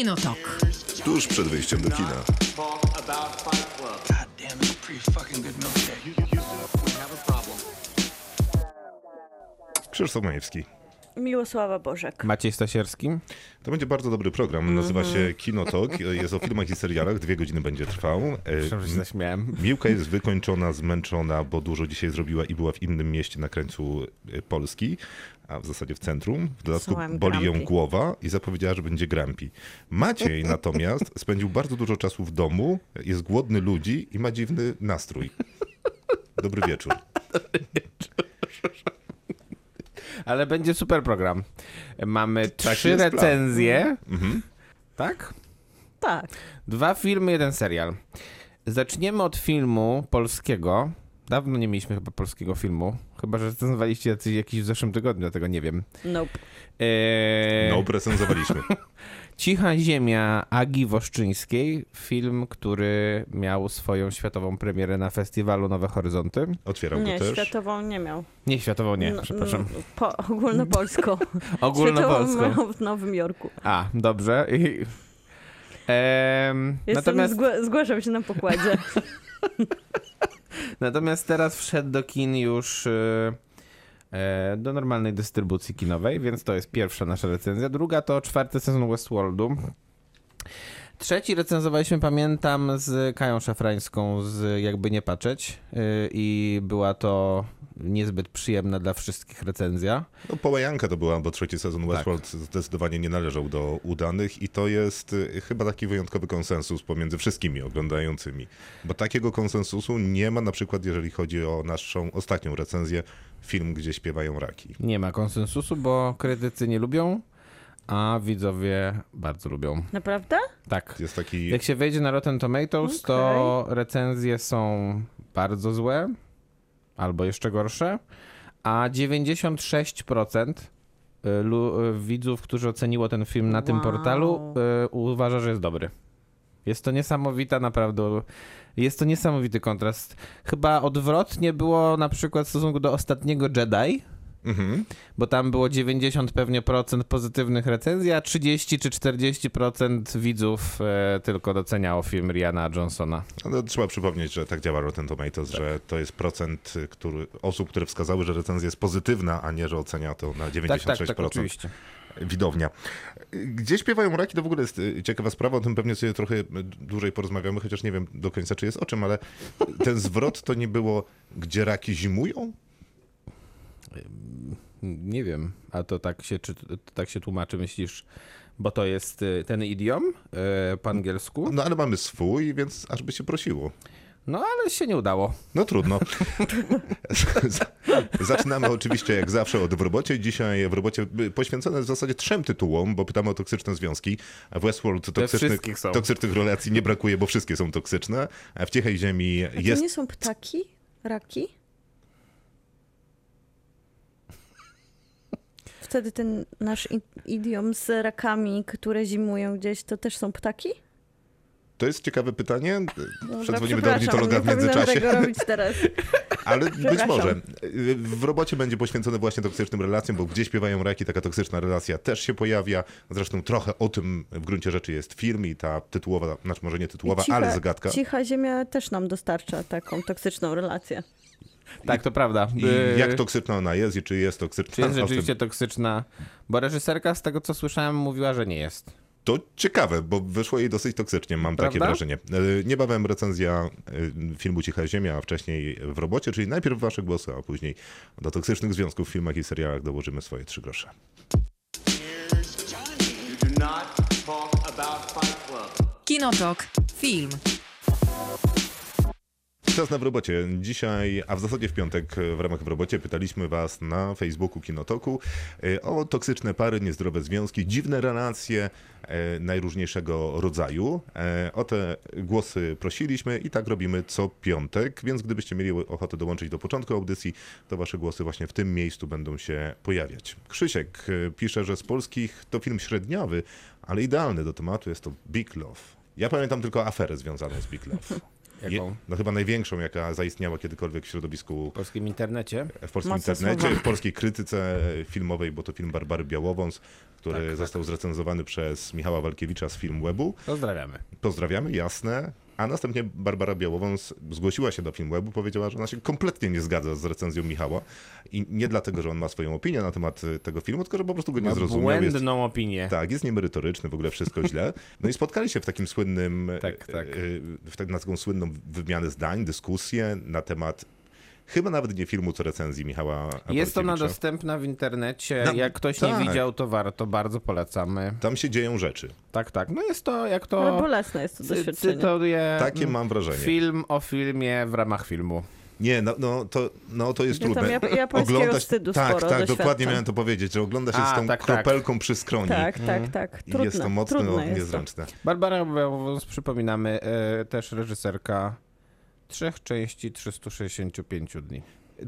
Kinotok. Tuż przed wyjściem do kina. Krzysztof Majewski. Miłosława Bożek. Maciej Stasierski. To będzie bardzo dobry program. Nazywa się Kinotok. Jest o filmach i serialach. Dwie godziny będzie trwał. E, Przepraszam, że się zaśmiałem. Miłka jest wykończona, zmęczona, bo dużo dzisiaj zrobiła i była w innym mieście na krańcu e, Polski, a w zasadzie w centrum. W dodatku Słucham, boli ją grumpy. głowa i zapowiedziała, że będzie grampi. Maciej natomiast spędził bardzo dużo czasu w domu, jest głodny ludzi i ma dziwny nastrój. Dobry wieczór. Ale będzie super program. Mamy trzy jest plan. recenzje. Tak? Tak. Dwa filmy, jeden serial. Zaczniemy od filmu polskiego. Dawno nie mieliśmy chyba polskiego filmu. Chyba, że recenzowaliście jacyś, jakiś w zeszłym tygodniu, tego nie wiem. Nope. Eee, No, recenzowaliśmy. Cicha Ziemia Agi Woszczyńskiej. Film, który miał swoją światową premierę na festiwalu Nowe Horyzonty. Otwierał Nie, go też. światową nie miał. Nie, światową nie, No, przepraszam. no, Po, ogólnopolską. Ogólnopolską. Światową miał w Nowym Jorku. A, dobrze. I, Jestem, natomiast, zgła- zgłaszam się na pokładzie. natomiast teraz wszedł do kin już e, do normalnej dystrybucji kinowej, więc to jest pierwsza nasza recenzja. Druga to czwarty sezon Westworldu. Trzeci recenzowaliśmy, pamiętam, z Kają Szafrańską z Jakby Nie Patrzeć e, i była to niezbyt przyjemna dla wszystkich recenzja. No, połajanka to była, bo trzeci Tak. sezon Westworld zdecydowanie nie należał do udanych i to jest y, chyba taki wyjątkowy konsensus pomiędzy wszystkimi oglądającymi. Bo takiego konsensusu nie ma na przykład, jeżeli chodzi o naszą ostatnią recenzję, film, gdzie śpiewają raki. Nie ma konsensusu, bo krytycy nie lubią, a widzowie bardzo lubią. Naprawdę? Tak. Jest taki... Jak się wejdzie na Rotten Tomatoes, to recenzje są bardzo złe albo jeszcze gorsze, a 96% y, y, widzów, którzy oceniło ten film na tym Wow. portalu, y, uważa, że jest dobry. Jest to niesamowita, naprawdę. Jest to niesamowity kontrast. Chyba odwrotnie było na przykład w stosunku do ostatniego Jedi, Mhm. bo tam było 90 pewnie procent pozytywnych recenzji, a 30 czy 40% widzów e, tylko doceniało film Riana Johnsona. Ale trzeba przypomnieć, że tak działa Rotten Tomatoes, że to jest procent który, osób, które wskazały, że recenzja jest pozytywna, a nie, że ocenia to na 96%. Tak, tak, tak, oczywiście. widownia. Gdzie śpiewają raki, to w ogóle jest y, ciekawa sprawa, o tym pewnie sobie trochę y, dłużej porozmawiamy, chociaż nie wiem do końca, czy jest o czym, ale ten zwrot to nie było, gdzie raki zimują? Nie wiem, a to tak się, czy, tak się tłumaczy, myślisz, bo to jest y, ten idiom e, po angielsku? No ale mamy swój, więc aż by się prosiło. No ale się nie udało. No trudno. Zaczynamy oczywiście jak zawsze od w robocie. Dzisiaj w robocie y, poświęcone w zasadzie trzem tytułom, bo pytamy o toksyczne związki. W Westworld toksycznych, toksycznych relacji nie brakuje, bo wszystkie są toksyczne. A w Cichej Ziemi A to jest... nie są ptaki? Raki? Wtedy ten nasz idiom z rakami, które zimują gdzieś, to też są ptaki? To jest ciekawe pytanie. Dobra, Przedzwonimy do ornitologa nie w międzyczasie. tego robić teraz. Ale być może. W robocie będzie poświęcone właśnie toksycznym relacjom, bo gdzie śpiewają raki, taka toksyczna relacja też się pojawia. Zresztą trochę o tym w gruncie rzeczy jest film i ta tytułowa, znaczy może nie tytułowa, Cicha- ale zagadka. Cicha ziemia też nam dostarcza taką toksyczną relację. Tak, to prawda. I Y, jak toksyczna ona jest i czy jest toksyczna. Czy jest rzeczywiście toksyczna? Bo reżyserka, z tego co słyszałem, mówiła, że nie jest. To ciekawe, bo wyszło jej dosyć toksycznie, mam takie Prawda? wrażenie. E, Niebawem recenzja e, filmu Cicha Ziemia, a wcześniej w robocie, czyli najpierw wasze głosy, a później do toksycznych związków w filmach i serialach dołożymy swoje trzy grosze. Kinotok. Film. Czas na w robocie. Dzisiaj, a w zasadzie w piątek w ramach w robocie pytaliśmy was na Facebooku Kinotoku e, o toksyczne pary, niezdrowe związki, dziwne relacje e, najróżniejszego rodzaju. E, O te głosy prosiliśmy i tak robimy co piątek, więc gdybyście mieli ochotę dołączyć do początku audycji, to wasze głosy właśnie w tym miejscu będą się pojawiać. Krzysiek e, pisze, że z polskich to film średniowy, ale idealny do tematu jest to Big Love. Ja pamiętam tylko aferę związaną z Big Love. Je, Jaką? no chyba największą, jaka zaistniała kiedykolwiek w środowisku W polskim internecie. w polskim Mocne internecie, słowa. w polskiej krytyce filmowej, bo to film Barbary Białowąs, który Tak, został zrecenzowany przez Michała Walkiewicza z Filmwebu. Pozdrawiamy. Pozdrawiamy, jasne. A następnie Barbara Białowąs zgłosiła się do Filmwebu, powiedziała, że ona się kompletnie nie zgadza z recenzją Michała. I nie dlatego, że on ma swoją opinię na temat y, tego filmu, tylko że po prostu go nie Ma zrozumiał. Jest, błędną opinię. tak, jest niemerytoryczny, w ogóle wszystko źle. No i spotkali się w takim słynnym, Tak, tak. y, w tak, na taką słynną wymianę zdań, dyskusję na temat chyba nawet nie filmu, co recenzji Michała Jest ona dostępna w internecie. No, Jak ktoś tak. nie widział, to warto, bardzo polecamy. Tam się dzieją rzeczy. Tak, tak. No jest to, jak to Ale bolesne jest to doświadczenie. cytuję Takie mam wrażenie. film o filmie w ramach filmu. Nie, no, no, to, no to jest Ja trudne. ja- japońskiego wstydu tak, sporo tak, dokładnie miałem to powiedzieć, że ogląda się A, z tą tak, tak. kropelką przy skroni. Tak, tak, tak. I Trudne, jest to mocno trudne jest to. niezręczne. Barbara Białowąs, przypominamy, e, też reżyserka trzech części 365 dni.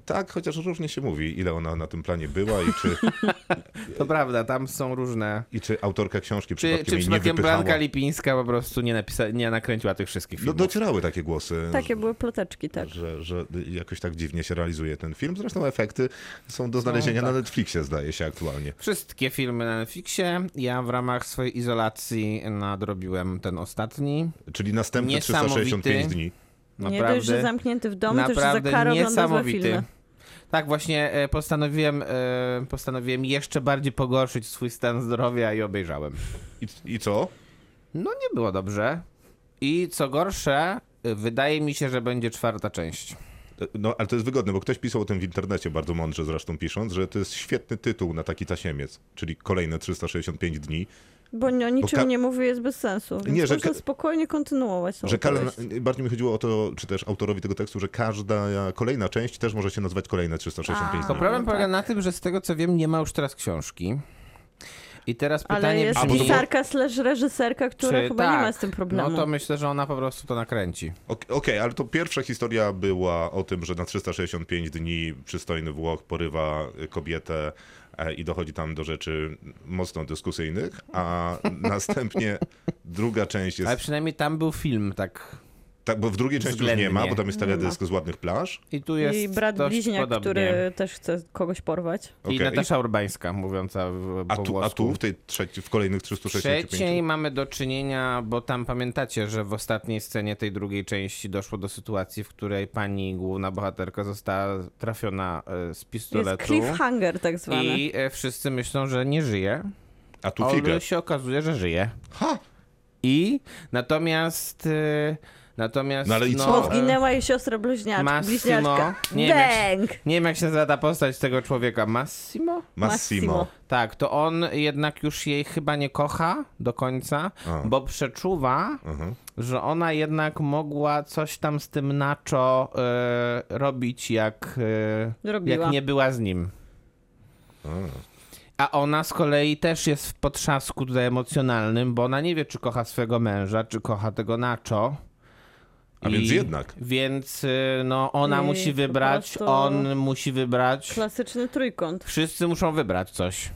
Tak, chociaż różnie się mówi, ile ona na tym planie była i czy, To prawda, tam są różne... i czy autorka książki Czy, przypadkiem czy nie przypadkiem wypychała. Blanka Lipińska po prostu nie, napisa- nie nakręciła tych wszystkich No filmów? docierały takie głosy, Takie były ploteczki, tak. że, że jakoś tak dziwnie się realizuje ten film. Zresztą efekty są do znalezienia tak. na Netflixie, zdaje się aktualnie. Wszystkie filmy na Netflixie. Ja w ramach swojej izolacji nadrobiłem ten ostatni. Czyli następne Niesamowity. 365 dni. Nie dość, że zamknięty w domu, to jeszcze za naprawdę karę niesamowity. filmy. Tak, właśnie e, postanowiłem, e, postanowiłem jeszcze bardziej pogorszyć swój stan zdrowia i obejrzałem. I, I co? No nie było dobrze. I co gorsze, e, wydaje mi się, że będzie czwarta część. No, ale to jest wygodne, bo ktoś pisał o tym w internecie, bardzo mądrze zresztą pisząc, że to jest świetny tytuł na taki tasiemiec, czyli kolejne 365 dni, Bo ni- o niczym ka- nie mówi, jest bez sensu. Więc Nie, że można ka- spokojnie kontynuować że bardziej mi chodziło o to, czy też autorowi tego tekstu, że każda kolejna część też może się nazywać kolejne 365 A. dni. To problem no polega tak. na tym, że z tego co wiem, nie ma już teraz książki. I teraz Ale pytanie jest A, bo to było- pisarka slash reżyserka, która czy chyba tak, nie ma z tym problemu. No to myślę, że ona po prostu to nakręci. Ok- Okej, ale to pierwsza historia była o tym, że na 365 dni przystojny Włoch porywa kobietę i dochodzi tam do rzeczy mocno dyskusyjnych, a następnie druga część Ale jest... przynajmniej tam był film, tak. Tak, bo w drugiej części już nie ma, bo tam jest teledysk z ładnych plaż. I tu jest I brat bliźniak, podobnie. który też chce kogoś porwać. I. Natasza Urbańska mówiąca w, A po tu, a tu w tej trzeciej, w kolejnych 365? trzeciej mamy do czynienia, bo tam pamiętacie, że w ostatniej scenie tej drugiej części doszło do sytuacji, w której pani główna bohaterka została trafiona e, z Jest pistoletu. cliffhanger tak zwany. I e, wszyscy myślą, że nie żyje, A tu figa. ale się okazuje, że żyje. Ha! I natomiast... e, Natomiast. No ale i co? Bo e, zginęła jej siostra bliźniaczka. Massimo. bliźniaczka. Nie wiem, jak! Nie wiem, jak się nazywa ta postać tego człowieka. Massimo? Massimo. Tak, to on jednak już jej chyba nie kocha do końca, A. bo przeczuwa, Mhm. że ona jednak mogła coś tam z tym Nacho e, robić, jak, Robiła. jak nie była z nim. A. A ona z kolei też jest w potrzasku tutaj emocjonalnym, bo ona nie wie, czy kocha swojego męża, czy kocha tego Nacho. A więc jednak. Więc y, no, ona I musi wybrać, on musi wybrać. Klasyczny trójkąt. Wszyscy muszą wybrać coś.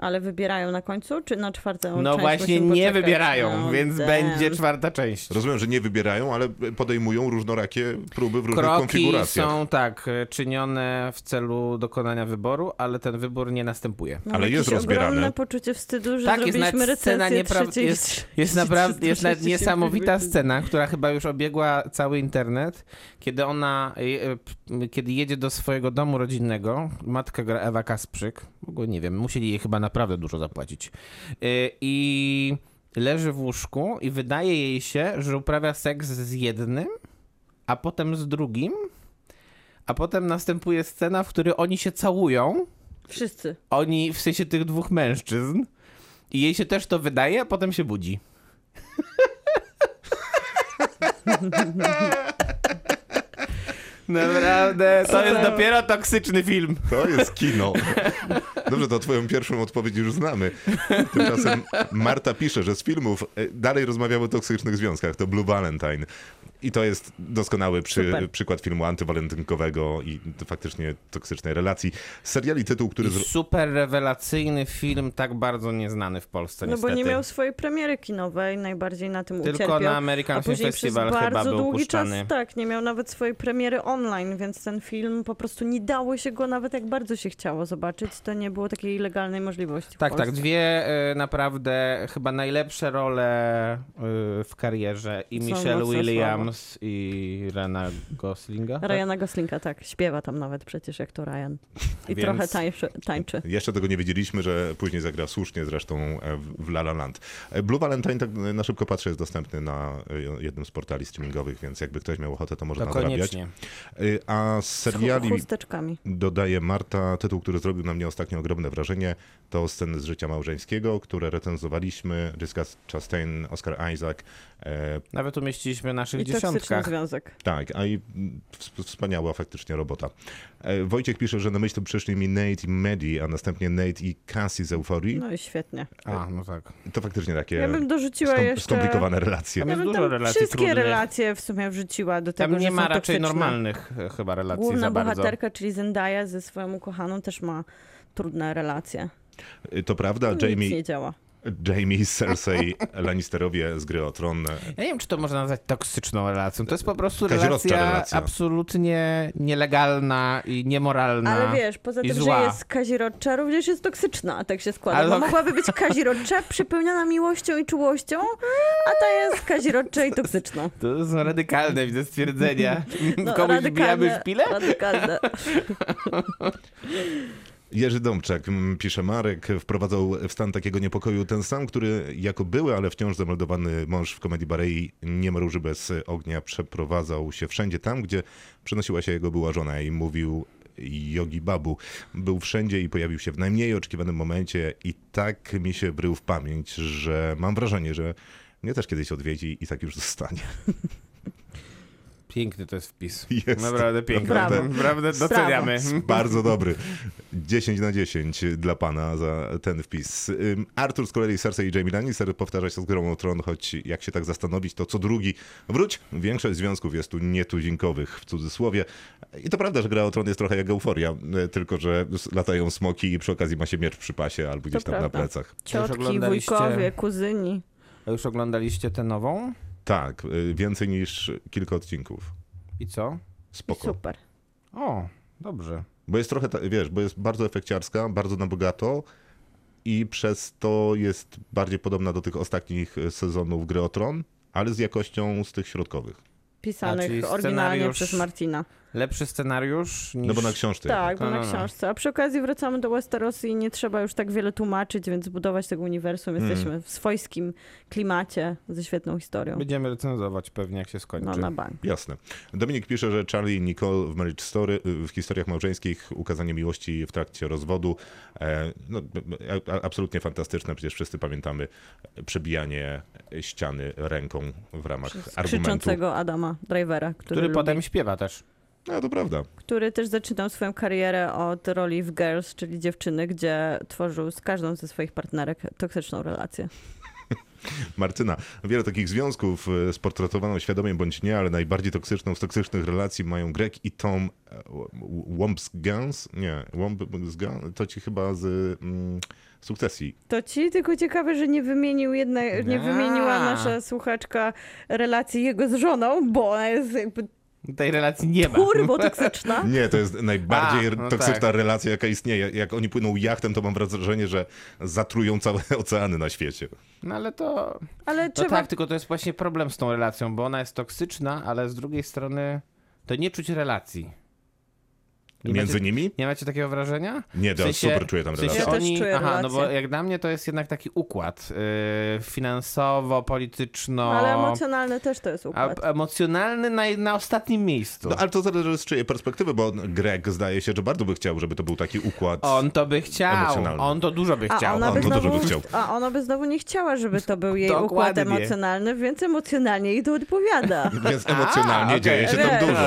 Ale wybierają na końcu, czy na czwartą No część właśnie nie poczekać? wybierają, No, więc damn. będzie czwarta część. Rozumiem, że nie wybierają, ale podejmują różnorakie próby w różnych Kroki konfiguracjach. są tak czynione w celu dokonania wyboru, ale ten wybór nie następuje. Mam Ale jest jakieś rozbierane. ogromne poczucie wstydu, że Tak, jest zrobiliśmy nawet scena recenzję niepra- trzeciej... jest, jest naprawdę jest nawet 365 niesamowita scena, która chyba już obiegła cały internet, kiedy ona, y, y, kiedy jedzie do swojego domu rodzinnego, matka gra Ewa Kasprzyk, w ogóle nie wiem, musieli jej chyba naprawdę dużo zapłacić, Y, i leży w łóżku i wydaje jej się, że uprawia seks z jednym, a potem z drugim, a potem następuje scena, w której oni się całują, Wszyscy. oni, w sensie tych dwóch mężczyzn. I jej się też to wydaje, a potem się budzi. Naprawdę, to jest dopiero toksyczny film. To jest kino. Dobrze, to twoją pierwszą odpowiedź już znamy. Tymczasem Marta pisze, że z filmów e, dalej rozmawiamy o toksycznych związkach. To Blue Valentine. I to jest doskonały przy, przykład filmu antywalentynkowego i faktycznie toksycznej relacji. Seriali tytuł, który... I super rewelacyjny film, tak bardzo nieznany w Polsce No niestety. bo nie miał swojej premiery kinowej, najbardziej na tym Tylko ucierpiał. na American a Film później Festival przez chyba bardzo był długi czas, puszczany. tak, nie miał nawet swojej premiery online, więc ten film po prostu nie dało się go nawet jak bardzo się chciało zobaczyć, to nie było takiej legalnej możliwości w Tak, tak. Dwie e, naprawdę chyba najlepsze role e, w karierze i Michelle mocne Williams i Rena Goslinga. tak? Ryana Goslinga, tak, śpiewa tam nawet przecież jak to Ryan. I Więc- trochę tańczy. tańczy. Jeszcze tego nie wiedzieliśmy, że później zagra słusznie zresztą e, w- La La Land. E, Blue Valentine, tak na szybko patrzę, jest dostępny na e, jednym z portali streamingowych, więc jakby ktoś miał ochotę, to może To. E, A z Z seriali chusteczkami. dodaje Marta, tytuł, który zrobił na mnie ostatnio ogromne wrażenie, to Sceny z życia małżeńskiego, które recenzowaliśmy, Jessica Chastain, Oscar Isaac. Nawet umieściliśmy naszych I toksyczny dziesiątkach. związek. tak, a i ws- wspaniała faktycznie robota. E, Wojciech pisze, że na myśl przyszli mi Nate i Maddie, a następnie Nate i Cassie z Euforii. No i świetnie. A, no tak. To faktycznie takie Ja bym dorzuciła skom- jeszcze... skomplikowane relacje. Tam Ja bym dużo tam relacji wszystkie trudnych. relacje w sumie wrzuciła do tego, Tam nie że ma są raczej toksyczne. normalnych e, chyba relacji Główna za bardzo. bohaterka, czyli Zendaya ze swoją ukochaną też ma trudne relacje. Y, To prawda, Nic nie Jamie, działa. Jamie, Cersei, Lannisterowie z gry o Tron. Ja nie wiem, czy to można nazwać toksyczną relacją. To jest po prostu relacja, relacja. absolutnie nielegalna i niemoralna. Ale wiesz, poza tym, zła. że jest kazirodcza, również jest toksyczna, tak się składa. Ale Bo mogłaby być kazirodcza, przypełniona miłością i czułością, a ta jest kazirodcza i toksyczna. To są radykalne, widzę, stwierdzenia. No, Komuś w pile? Radykalne. Jerzy Dąbczak, m, pisze Marek, wprowadzał w stan takiego niepokoju ten sam, który jako były, ale wciąż zameldowany mąż w komedii Barei nie mruży bez ognia przeprowadzał się wszędzie tam, gdzie przenosiła się jego była żona i mówił Yogi Babu. Był wszędzie i pojawił się w najmniej oczekiwanym momencie i tak mi się wrył w pamięć, że mam wrażenie, że mnie też kiedyś odwiedzi i tak już zostanie. Piękny to jest wpis. Jest. Naprawdę piękny. Naprawdę Brawo. doceniamy. Bardzo dobry. 10 na 10 dla pana za ten wpis. Artur z kolei Cersei i Jamie Lannister powtarza się z grą o tron, choć jak się tak zastanowić, to co drugi wróć. Większość związków jest tu nietuzinkowych w cudzysłowie. I to prawda, że gra o tron jest trochę jak euforia, y, tylko że latają smoki i przy okazji ma się miecz przy pasie albo gdzieś tam na prawda. plecach. Ciotki, wujkowie, kuzyni. A już oglądaliście tę nową? Tak, y, więcej niż kilka odcinków. I co? Spoko. Super. O, dobrze. Bo jest trochę, wiesz, bo jest bardzo efekciarska, bardzo na bogato i przez to jest bardziej podobna do tych ostatnich e, sezonów Gry o Tron, ale z jakością z tych środkowych. A, Pisanych oryginalnie scenariusz- przez Martina. Lepszy scenariusz niż... No bo na książce. Tak, bo No, na no, no. książce. A przy okazji wracamy do Westerosu i nie trzeba już tak wiele tłumaczyć, więc budować tego uniwersum. Mm. Jesteśmy w swojskim klimacie ze świetną historią. Będziemy recenzować pewnie, jak się skończy. No na bank. Jasne. Dominik pisze, że Charlie i Nicole w Marriage Story, w historiach małżeńskich, ukazanie miłości w trakcie rozwodu, e, no, absolutnie fantastyczne. Przecież wszyscy pamiętamy przebijanie ściany ręką w ramach argumentu. Krzyczącego Adama Drivera, który, Który lubi, potem śpiewa też. No to prawda. który też zaczynał swoją karierę od roli w Girls, czyli dziewczyny, gdzie tworzył z każdą ze swoich partnerek toksyczną relację. Martyna, wiele takich związków e, sportretowano świadomie bądź nie, ale najbardziej toksyczną z toksycznych relacji mają Greg i Tom e, Wombsgans. Nie, Wombsgans to ci chyba z mm, sukcesji. To ci tylko ciekawe, że nie wymienił jedna, nie Nie. wymieniła nasza słuchaczka relacji jego z żoną, bo ona jest jakby Tej relacji nie ma. turbo toksyczna. Nie, to jest najbardziej A, no toksyczna tak. relacja, jaka istnieje. Jak oni płyną jachtem, to mam wrażenie, że zatrują całe oceany na świecie. No ale to... Ale No trzeba tak, tylko to jest właśnie problem z tą relacją, bo ona jest toksyczna, ale z drugiej strony to nie czuć relacji. Nie Między macie, nimi? Nie macie takiego wrażenia? Nie, W to sensie- super czuję tam w sensie relację. Ja też oni, czuję aha, no bo relację. jak dla mnie to jest jednak taki układ yy, finansowo, polityczno, Ale emocjonalne też to jest a, układ. emocjonalny na, na ostatnim miejscu. No, ale to zależy z czyjej perspektywy, bo Greg zdaje się, że bardzo by chciał, żeby to był taki układ. On to by chciał, Emocjonalny. on to dużo by A chciał. ona, on by to dużo znowu, by chciał. a ona by znowu nie chciała, żeby to był jej układ Dokładnie. emocjonalny, więc emocjonalnie jej to odpowiada. Więc emocjonalnie A, dzieje okej. się tam dużo.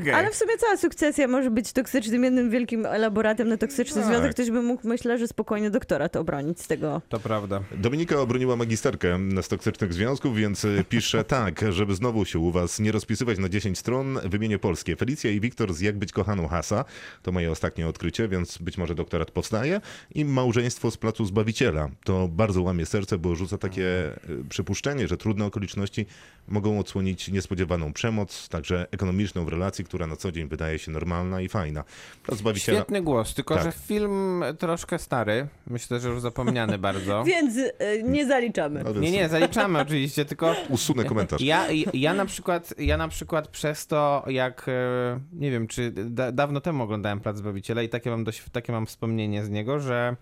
Okej. Ale w sumie cała sukcesja może być toksyczna toksycznym, jednym wielkim elaboratem na toksyczny Tak. związek, ktoś by mógł, myślę, że spokojnie doktorat obronić z tego. To prawda. Dominika obroniła magisterkę z toksycznych związków, więc y, pisze tak, żeby znowu się u was nie rozpisywać na 10 stron, wymienię polskie. Felicja i Wiktor z Jak być kochaną Hasa, to moje ostatnie odkrycie, więc być może doktorat powstaje. I małżeństwo z Placu Zbawiciela. To bardzo łamie serce, bo rzuca takie y, przypuszczenie, że trudne okoliczności mogą odsłonić niespodziewaną przemoc, także ekonomiczną w relacji, która na co dzień wydaje się normalna i fajna. Plac Zbawiciela... Świetny głos, tylko Tak. że film troszkę stary. Myślę, że już zapomniany bardzo. Więc y, nie zaliczamy. No Nie, nie, zaliczamy oczywiście, tylko Usunę komentarz. ja, ja, na przykład, ja na przykład przez to, jak e, nie wiem, czy da, dawno temu oglądałem Plac Zbawiciela i takie mam, dość, takie mam wspomnienie z niego, że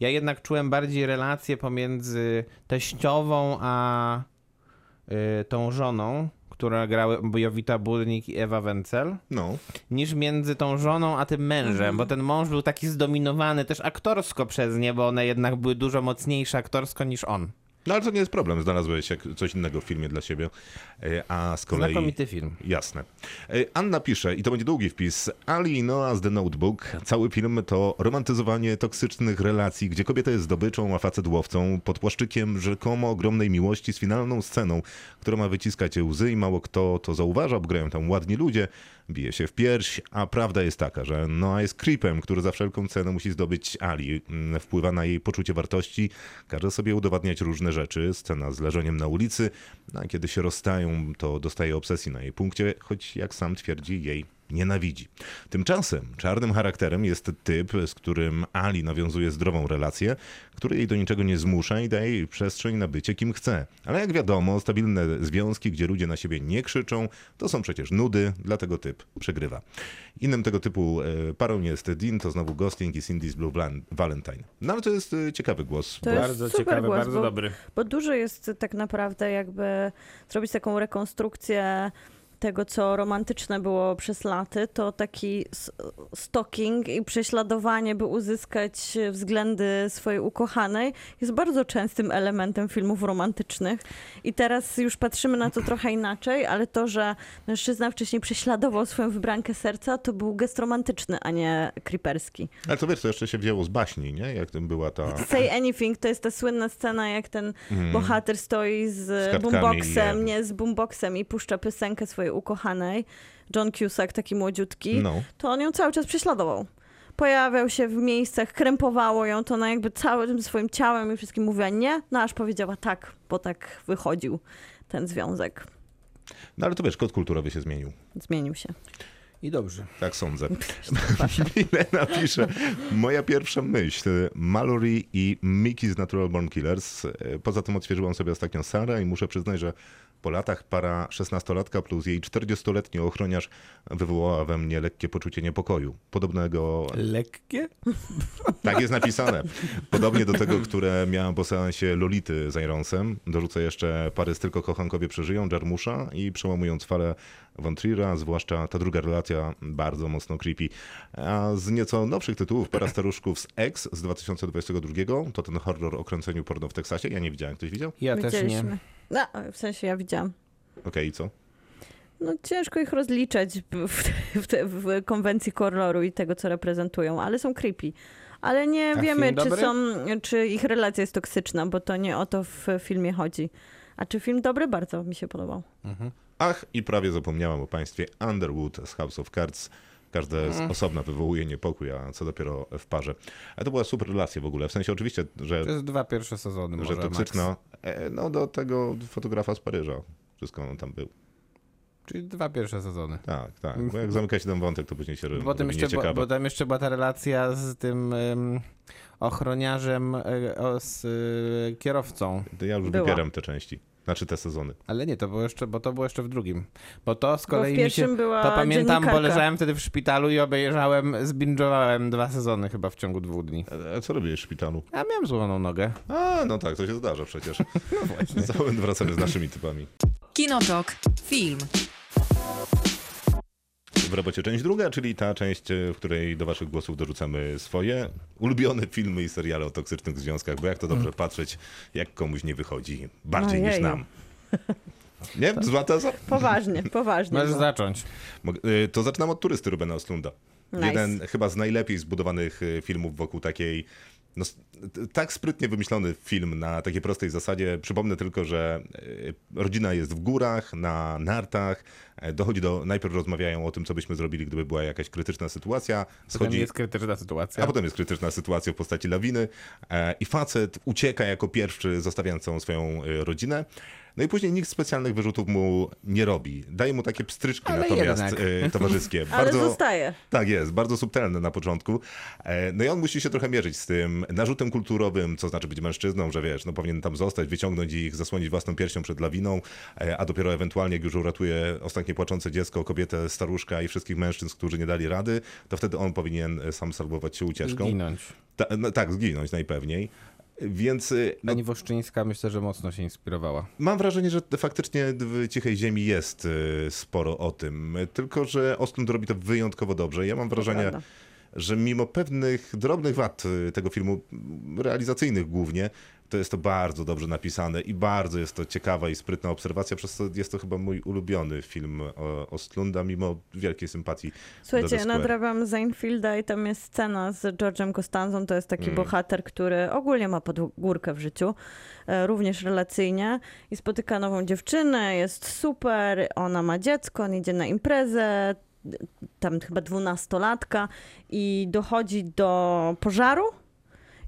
ja jednak czułem bardziej relację pomiędzy teściową a e, tą żoną, która grały Jowita Budnik i Ewa Wencel, No. niż między tą żoną a tym mężem, bo ten mąż był taki zdominowany też aktorsko przez nie, bo one jednak były dużo mocniejsze aktorsko niż on. No ale to nie jest problem, znalazłeś coś innego w filmie dla siebie, E, a z kolei... Znakomity film. Jasne. E, Anna pisze, i to będzie długi wpis, Ali Noah z The Notebook. Cały film to romantyzowanie toksycznych relacji, gdzie kobieta jest zdobyczą, a facet łowcą, pod płaszczykiem rzekomo ogromnej miłości z finalną sceną, która ma wyciskać łzy i mało kto to zauważa, bo grają tam ładni ludzie, bije się w pierś, a prawda jest taka, że Noah jest creepem, który za wszelką cenę musi zdobyć Ali. Mm, Wpływa na jej poczucie wartości, każe sobie udowadniać różne rzeczy, scena z leżeniem na ulicy, no, a kiedy się rozstają, to dostaje obsesji na jej punkcie, choć jak sam twierdzi, jej nienawidzi. Tymczasem czarnym charakterem jest typ, z którym Ali nawiązuje zdrową relację, który jej do niczego nie zmusza i daje jej przestrzeń na bycie kim chce. Ale jak wiadomo, stabilne związki, gdzie ludzie na siebie nie krzyczą, to są przecież nudy, dlatego typ przegrywa. Innym tego typu e, parą jest Dean, to znowu Ghosting i Cindy's Blue Valentine. No ale to jest e, ciekawy głos. To jest Bardzo super ciekawy, głos, bardzo bo, dobry. Bo dużo jest tak naprawdę jakby zrobić taką rekonstrukcję tego, co romantyczne było przez laty, to taki stalking i prześladowanie, by uzyskać względy swojej ukochanej, jest bardzo częstym elementem filmów romantycznych. I teraz już patrzymy na to trochę inaczej, ale to, że mężczyzna wcześniej prześladował swoją wybrankę serca, to był gest romantyczny, a nie creeperski. Ale to wiesz, to jeszcze się wzięło z baśni, nie? Jak tym była ta... Say Anything to jest ta słynna scena, jak ten bohater stoi z, Z boomboxem, i- nie z boomboxem i puszcza piosenkę swojej ukochanej. John Cusack, taki młodziutki, No. to on ją cały czas prześladował. Pojawiał się w miejscach, krępowało ją, to ona jakby całym swoim ciałem i wszystkim mówiła nie, no aż powiedziała tak, bo tak wychodził ten związek. No ale to wiesz, kod kulturowy się zmienił. Zmienił się. I dobrze. Tak sądzę. Milena pisze, moja pierwsza myśl, Mallory i Mickey z Natural Born Killers. Poza tym odświeżyłam sobie ostatnio Sarę i muszę przyznać, że po latach para 16-latka plus jej 40-letni ochroniarz wywołała we mnie lekkie poczucie niepokoju. Podobnego, Lekkie? tak jest napisane, podobnie do tego, które miałam po seansie Lolity z Ironsem. Dorzucę jeszcze pary z Tylko Kochankowie Przeżyją, Jarmusza i przełamując falę Von Trier'a, zwłaszcza ta druga relacja bardzo mocno creepy. A z nieco nowszych tytułów, Para Staruszków z X z 2022, to ten horror o kręceniu porno w Teksasie. Ja nie widziałem, ktoś widział? Ja też nie. No, w sensie ja widziałam. Okej, i co? No ciężko ich rozliczać w, w, te- w konwencji horroru i tego, co reprezentują, ale są creepy. Ale nie A wiemy, czy, dobry? są, czy ich relacja jest toksyczna, bo to nie o to w filmie chodzi. A czy film dobry? Bardzo mi się podobał. Ach, i prawie zapomniałam o państwie Underwood z House of Cards. Każda z osobna wywołuje niepokój, a co dopiero w parze. Ale to była super relacja w ogóle. W sensie oczywiście, że To jest dwa pierwsze sezony że może, toksyczna. E, No do tego fotografa z Paryża. Wszystko on tam był. Czyli dwa pierwsze sezony. Tak, tak. Bo jak zamyka się ten wątek, to później się robi Potem jeszcze, bo, bo tam jeszcze była ta relacja z tym ym, ochroniarzem, y, o, z y, kierowcą. To ja już Była. wybieram te części. Znaczy te sezony. Ale nie, to było jeszcze, bo to było jeszcze w drugim. Bo to z Bo w kolei mi się... pierwszym była To pamiętam, bo leżałem wtedy w szpitalu i obejrzałem, zbinge'owałem dwa sezony chyba w ciągu dwóch dni. A co robisz w szpitalu? A miałem złamaną nogę. A, no tak, to się zdarza przecież. No właśnie. Wracamy z naszymi typami. Kinotok. Film. W robocie część druga, czyli ta część, e, w której do waszych głosów dorzucamy swoje ulubione filmy i seriale o toksycznych związkach, bo jak to dobrze patrzeć, jak komuś nie wychodzi bardziej niż nam. Nie? Zła teza? Poważnie, poważnie. Możesz było. zacząć. E, To zaczynam od turysty Rubena Oslunda. Nice. Jeden chyba z najlepiej zbudowanych y, filmów wokół takiej. No, tak sprytnie wymyślony film na takiej prostej zasadzie. Przypomnę tylko, że y, rodzina jest w górach, na nartach. e, Dochodzi do. Najpierw rozmawiają o tym, co byśmy zrobili, gdyby była jakaś krytyczna sytuacja. Potem Schodzi, jest krytyczna sytuacja. a potem jest krytyczna sytuacja w postaci lawiny e, i facet ucieka jako pierwszy, zostawiając całą swoją e, rodzinę. No i później nikt specjalnych wyrzutów mu nie robi. Daje mu takie pstryczki Ale natomiast jednak. e, towarzyskie. Ale Bardzo, zostaje. tak jest, bardzo subtelne na początku. E, No i on musi się trochę mierzyć z tym narzutem kulturowym, co znaczy być mężczyzną, że wiesz, no powinien tam zostać, wyciągnąć ich, zasłonić własną piersią przed lawiną, e, a dopiero ewentualnie, jak już uratuje ostatnie płaczące dziecko, kobietę, staruszka i wszystkich mężczyzn, którzy nie dali rady, to wtedy on powinien e, sam salwować się ucieczką. Zginąć. Ta, no, tak, zginąć najpewniej. Więc y, no, Pani Woszczyńska myślę, że mocno się inspirowała. mam wrażenie, że faktycznie w Cichej Ziemi jest sporo o tym. Tylko, że Ostlund robi to wyjątkowo dobrze. Ja mam wrażenie, prawda. Że mimo pewnych drobnych wad y, tego filmu, realizacyjnych głównie, to jest to bardzo dobrze napisane i bardzo jest to ciekawa i sprytna obserwacja, przez co jest to chyba mój ulubiony film o Ostlunda, mimo wielkiej sympatii do Słuchajcie, Square. nadrabiam Seinfelda i tam jest scena z George'em Costanzą, to jest taki Mm. bohater, który ogólnie ma podgórkę w życiu, e, również relacyjnie i spotyka nową dziewczynę, jest super, ona ma dziecko, on idzie na imprezę, tam chyba dwunastolatka i dochodzi do pożaru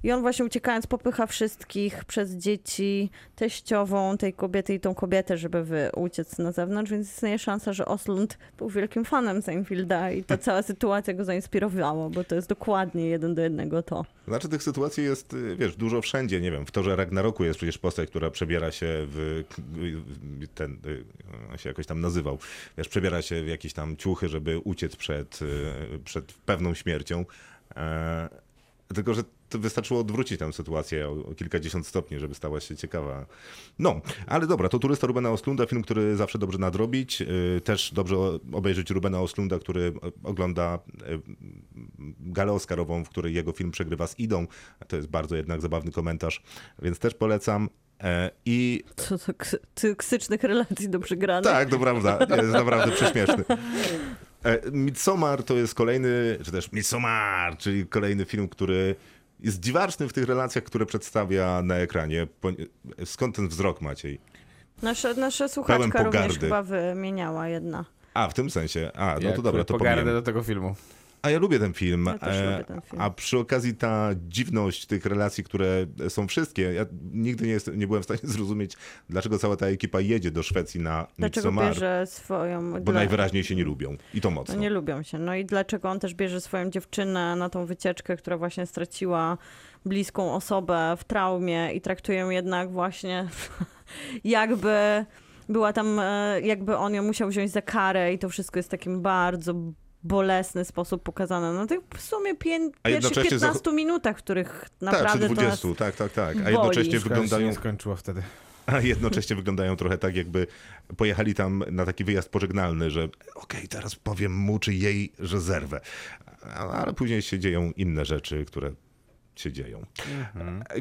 i on właśnie uciekając popycha wszystkich przez dzieci, teściową tej kobiety i tą kobietę, żeby wy uciec na zewnątrz, więc istnieje szansa, że Oslund był wielkim fanem Seinfelda i ta cała sytuacja go zainspirowała, bo to jest dokładnie jeden do jednego to. Znaczy tych sytuacji jest, y, wiesz, dużo wszędzie, nie wiem, w Torze Ragnaroku jest przecież postać, która przebiera się w, ten, y, on się jakoś tam nazywał, wiesz, przebiera się w jakieś tam ciuchy, żeby uciec przed, y, przed pewną śmiercią. Tylko, że wystarczyło odwrócić tę sytuację o, o kilkadziesiąt stopni, żeby stała się ciekawa. No, ale dobra, to Turysta Rubena Oslunda, film, który zawsze dobrze nadrobić. Y, Też dobrze obejrzeć Rubena Oslunda, który ogląda y, galę Oscarową, w której jego film przegrywa z Idą. To jest bardzo jednak zabawny komentarz, więc też polecam. E, I Co to ks- toksycznych relacji do przegranych. tak, to prawda, jest naprawdę prześmieszny. E, Midsommar to jest kolejny, czy też Midsommar, czyli kolejny film, który jest dziwaczny w tych relacjach, które przedstawia na ekranie. Skąd ten wzrok, Maciej? Nasza, nasza słuchaczka również chyba wymieniała jedna. A, w tym sensie. A, no Jak to dobra, to pogardę pomijam. do tego filmu. A ja lubię ten film. Ja też e, lubię ten film. A przy okazji ta dziwność tych relacji, które są wszystkie, ja nigdy nie, jest, nie byłem w stanie zrozumieć, dlaczego cała ta ekipa jedzie do Szwecji na Dlaczego Midsommar, bierze swoją... bo dla- najwyraźniej się nie lubią. I to No mocno. nie lubią się. No i dlaczego on też bierze swoją dziewczynę na tą wycieczkę, która właśnie straciła bliską osobę w traumie i traktuje ją jednak właśnie jakby była tam, e, jakby on ją musiał wziąć za karę i to wszystko jest takim bardzo bolesny sposób pokazane. No tych w sumie pię- pierwszych jednocześnie 15 minutach, w których tak, czy naprawdę to nas 20, tak, tak, tak. A boli. jednocześnie się wyglądają nie skończyło wtedy. A jednocześnie wyglądają trochę tak, jakby pojechali tam na taki wyjazd pożegnalny, że okej, teraz powiem mu czy jej, że zerwę. Ale później się dzieją inne rzeczy, które się dzieją.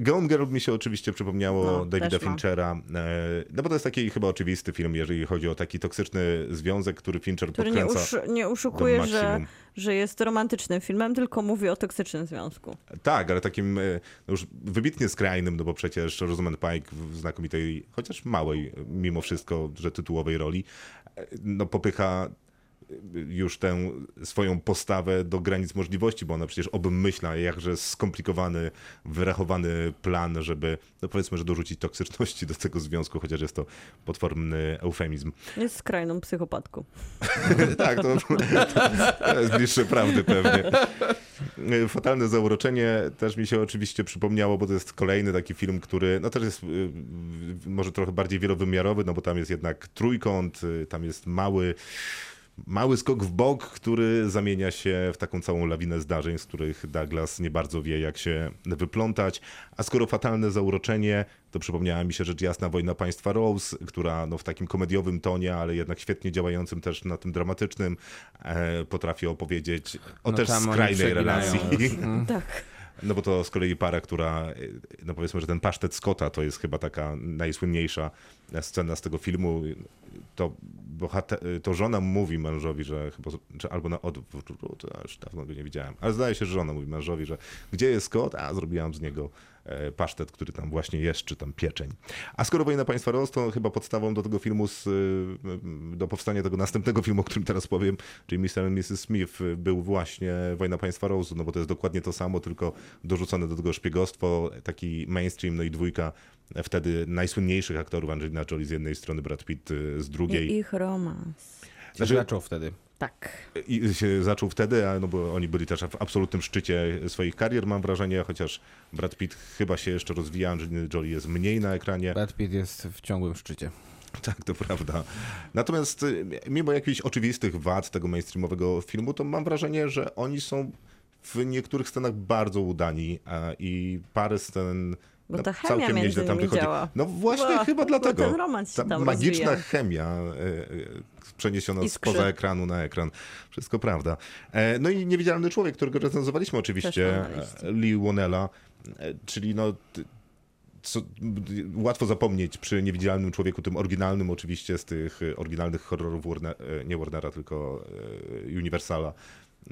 Gone Girl mi się oczywiście przypomniało No, Davida. Finchera, e, no bo to jest taki chyba oczywisty film, jeżeli chodzi o taki toksyczny związek, który Fincher który nie, podkręca usz, nie do uszukuje, że, że jest romantycznym filmem, tylko mówi o toksycznym związku. Tak, ale takim e, no już wybitnie skrajnym, no bo przecież Rosamund Pike w znakomitej, chociaż małej mimo wszystko, że tytułowej roli, e, no popycha już tę swoją postawę do granic możliwości, bo ona przecież obmyśla jakże skomplikowany, wyrachowany plan, żeby, no powiedzmy, że dorzucić toksyczności do tego związku, chociaż jest to potworny eufemizm. Jest skrajną psychopatką. tak, to, to jest bliższe prawdy pewnie. Fatalne zauroczenie też mi się oczywiście przypomniało, bo to jest kolejny taki film, który no też jest y, y, może trochę bardziej wielowymiarowy, no bo tam jest jednak trójkąt, y, tam jest mały mały skok w bok, który zamienia się w taką całą lawinę zdarzeń, z których Douglas nie bardzo wie, jak się wyplątać. A skoro fatalne zauroczenie, to przypomniała mi się rzecz jasna Wojna Państwa Rose, która no, w takim komediowym tonie, ale jednak świetnie działającym też na tym dramatycznym, e, potrafi opowiedzieć o No też skrajnej relacji. Mm. Tak. No bo to z kolei para, która, no powiedzmy, że ten pasztet Scotta to jest chyba taka najsłynniejsza scena z tego filmu, to, bohater, to żona mówi mężowi, że chyba, czy albo na odwrót, to już dawno go nie widziałem, ale zdaje się, że żona mówi mężowi, że gdzie jest kot, a zrobiłam z niego e, pasztet, który tam właśnie jest, czy tam pieczeń. A skoro Wojna Państwa Roz, to chyba podstawą do tego filmu, z, y, do powstania tego następnego filmu, o którym teraz powiem, czyli Mr. and Mrs. Smith, był właśnie Wojna Państwa Rose, no bo to jest dokładnie to samo, tylko dorzucone do tego szpiegostwo, taki mainstream, no i dwójka e, wtedy najsłynniejszych aktorów, Angelina Jolie z jednej strony, Brad Pitt y, z drugiej. I ich romans. Znaczy- Zaczął wtedy. Tak. I się zaczął wtedy, a no bo oni byli też w absolutnym szczycie swoich karier, mam wrażenie, chociaż Brad Pitt chyba się jeszcze rozwija, Angelina Jolie jest mniej na ekranie. Brad Pitt jest w ciągłym szczycie. Tak, to prawda. Natomiast y, mimo jakichś oczywistych wad tego mainstreamowego filmu, to mam wrażenie, że oni są w niektórych scenach bardzo udani a, i parę scen Bo no, ta chemia całkiem między nieźle tam nimi wychodzi. działa. No właśnie, Bo- chyba dlatego. ten romans Ta tam magiczna rozwija. chemia y, y, przeniesiona Iskrzy. spoza ekranu na ekran. Wszystko prawda. E, No i Niewidzialny Człowiek, którego recenzowaliśmy oczywiście, e, Lee Wonella, e, czyli no... co, łatwo zapomnieć przy Niewidzialnym Człowieku, tym oryginalnym oczywiście z tych e, oryginalnych horrorów Warner, e, nie Warnera, tylko e, Universala,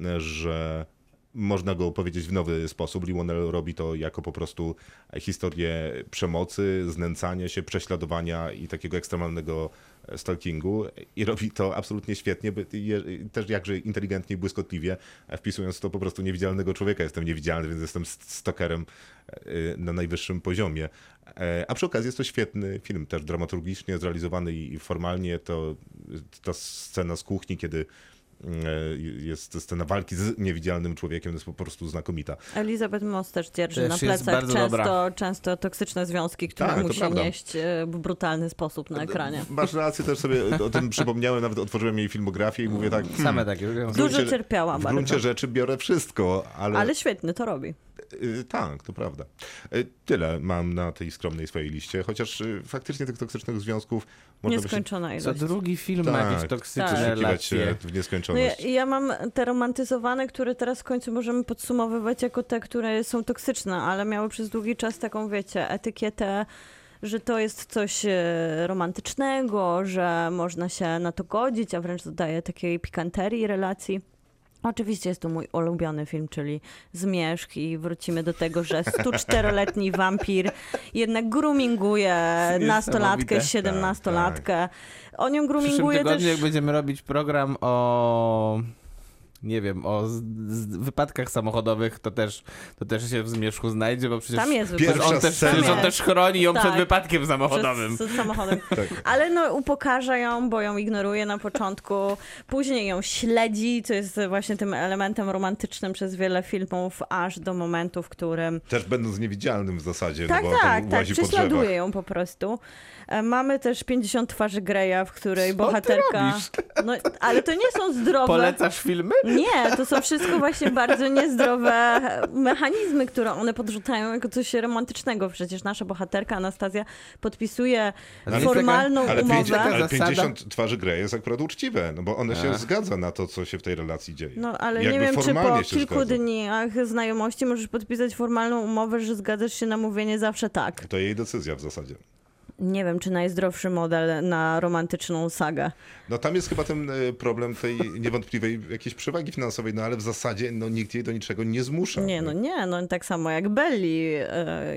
e, że można go opowiedzieć w nowy sposób. Wannell robi to jako po prostu historię przemocy, znęcania się, prześladowania i takiego ekstremalnego e, stalkingu i robi to absolutnie świetnie, też jakże inteligentnie i błyskotliwie, e, wpisując to po prostu niewidzialnego człowieka. Jestem niewidzialny, więc jestem st- stalkerem e, na najwyższym poziomie. A przy okazji jest to świetny film, też dramaturgicznie zrealizowany i formalnie. To ta scena z kuchni, kiedy jest scena walki z niewidzialnym człowiekiem, jest po prostu znakomita. Elizabeth Moss też dzierży Też na plecach często, dobra. często toksyczne związki, które Tak, musi nieść e, w brutalny sposób na ekranie. Masz rację, też sobie o tym przypomniałem, nawet otworzyłem jej filmografię i mówię tak, hmm, Same takie. Dużo gruncie- cierpiała W bardzo. gruncie rzeczy biorę wszystko, ale, Ale świetny to robi. Y, tak, to prawda. Y, Tyle mam na tej skromnej swojej liście, chociaż y, faktycznie tych toksycznych związków można by się Nieskończona Co ilość. drugi film ma jakieś tak, toksyczne Tak. się relacje. w No ja, nieskończoność. ja mam te romantyzowane, które teraz w końcu możemy podsumowywać jako te, które są toksyczne, ale miały przez długi czas taką, wiecie, etykietę, że to jest coś e, romantycznego, że można się na to godzić, a wręcz dodaje takiej pikanterii relacji. Oczywiście jest to mój ulubiony film, czyli Zmierzch i wrócimy do tego, że 104-letni wampir jednak groominguje nastolatkę, Niesamowite. 17-latkę. On ją W przyszłym groominguje tygodniu, też... jak będziemy robić program o nie wiem, o z, z wypadkach samochodowych, to też, to też się w zmierzchu znajdzie, bo przecież Tam jest wypadek. on też, przecież on też chroni ją Tak. przed wypadkiem samochodowym. Przez, z samochodem. Ale no upokarza ją, bo ją ignoruje na początku. Później ją śledzi, co jest właśnie tym elementem romantycznym przez wiele filmów, aż do momentu, w którym Też będąc niewidzialnym w zasadzie, tak, no bo tak, tak, prześladuje ją po prostu. E, Mamy też 50 twarzy Greya, w której ty bohaterka. No, ale to nie są zdrowe. Polecasz filmy? Nie, to są wszystko właśnie bardzo niezdrowe mechanizmy, które one podrzucają jako coś romantycznego. Przecież nasza bohaterka Anastazja podpisuje Ale formalną Ale, umowę. pięć, ale zasada- 50 twarzy Grey jest akurat uczciwe, no bo one się A. zgadza na to, co się w tej relacji dzieje. No ale Jakby nie wiem, czy po kilku zgadza. dniach znajomości możesz podpisać formalną umowę, że zgadzasz się na mówienie zawsze tak. To jej decyzja w zasadzie. Nie wiem, czy najzdrowszy model na romantyczną sagę. No tam jest chyba ten e, problem tej niewątpliwej jakiejś przewagi finansowej, no ale w zasadzie no, nikt jej do niczego nie zmusza. Nie, no nie, no tak samo jak Belli. Yy,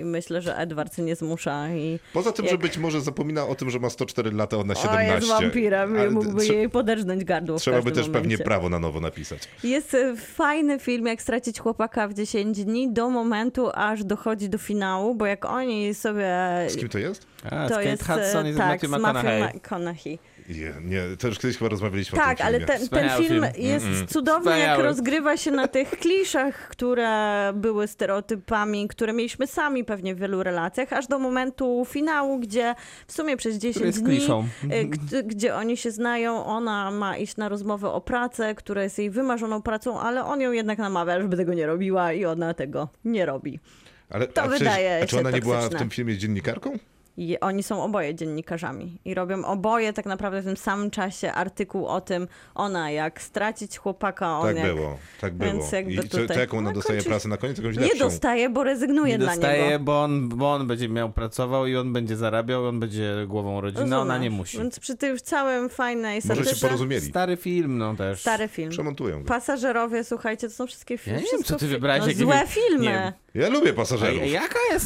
myślę, że Edward nie zmusza i Poza tym, jak- że być może zapomina o tym, że ma 104 lata, ona 17. o, jest wampirem Ale i mógłby trze- jej poderżnąć gardło Trzeba by też pewnie momencie. prawo na nowo napisać. Jest e, fajny film, jak stracić chłopaka w 10 dni, do momentu, aż dochodzi do finału, bo jak oni sobie... Z kim to jest? A, to Kate jest, Hudson e, i z tak, Matthew z Matthew McConaughey. McConaughey. Je, nie, to już kiedyś chyba rozmawialiśmy o Tak, tym ale filmie. ten, ten Wspaniały film film. jest cudowny, jak Wspaniały. rozgrywa się na tych kliszach, które były stereotypami, które mieliśmy sami pewnie w wielu relacjach, aż do momentu finału, gdzie w sumie przez 10 jest dni, kliszą. y, gdy- gdzie oni się znają, ona ma iść na rozmowę o pracę, która jest jej wymarzoną pracą, ale on ją jednak namawia, żeby tego nie robiła i ona tego nie robi. Ale, to a przecież- wydaje A czy ona nie była w toksyczne. tym filmie dziennikarką? I oni są oboje dziennikarzami i robią oboje tak naprawdę w tym samym czasie artykuł o tym, ona jak stracić chłopaka, on Tak jak było, tak było. Więc jakby I co, tutaj- jaką ona no, dostaje kończy- pracę na koniec? Jakąś nie lepszą. dostaje, bo rezygnuje Nie dla dostaje, niego. bo on, bo on będzie miał pracował i on będzie zarabiał, on będzie głową rodziny, ona nie Rozumiesz? musi. Więc przy tym całym fajnej Może się satyrze, porozumieli. Stary film, no też. stary film. Przemontują go. Pasażerowie, słuchajcie, to są wszystkie Ja filmy. nie wiem, co ty wybrałeś, No, jakie złe filmy. nie. Ja lubię A pasażerów. jaka jest...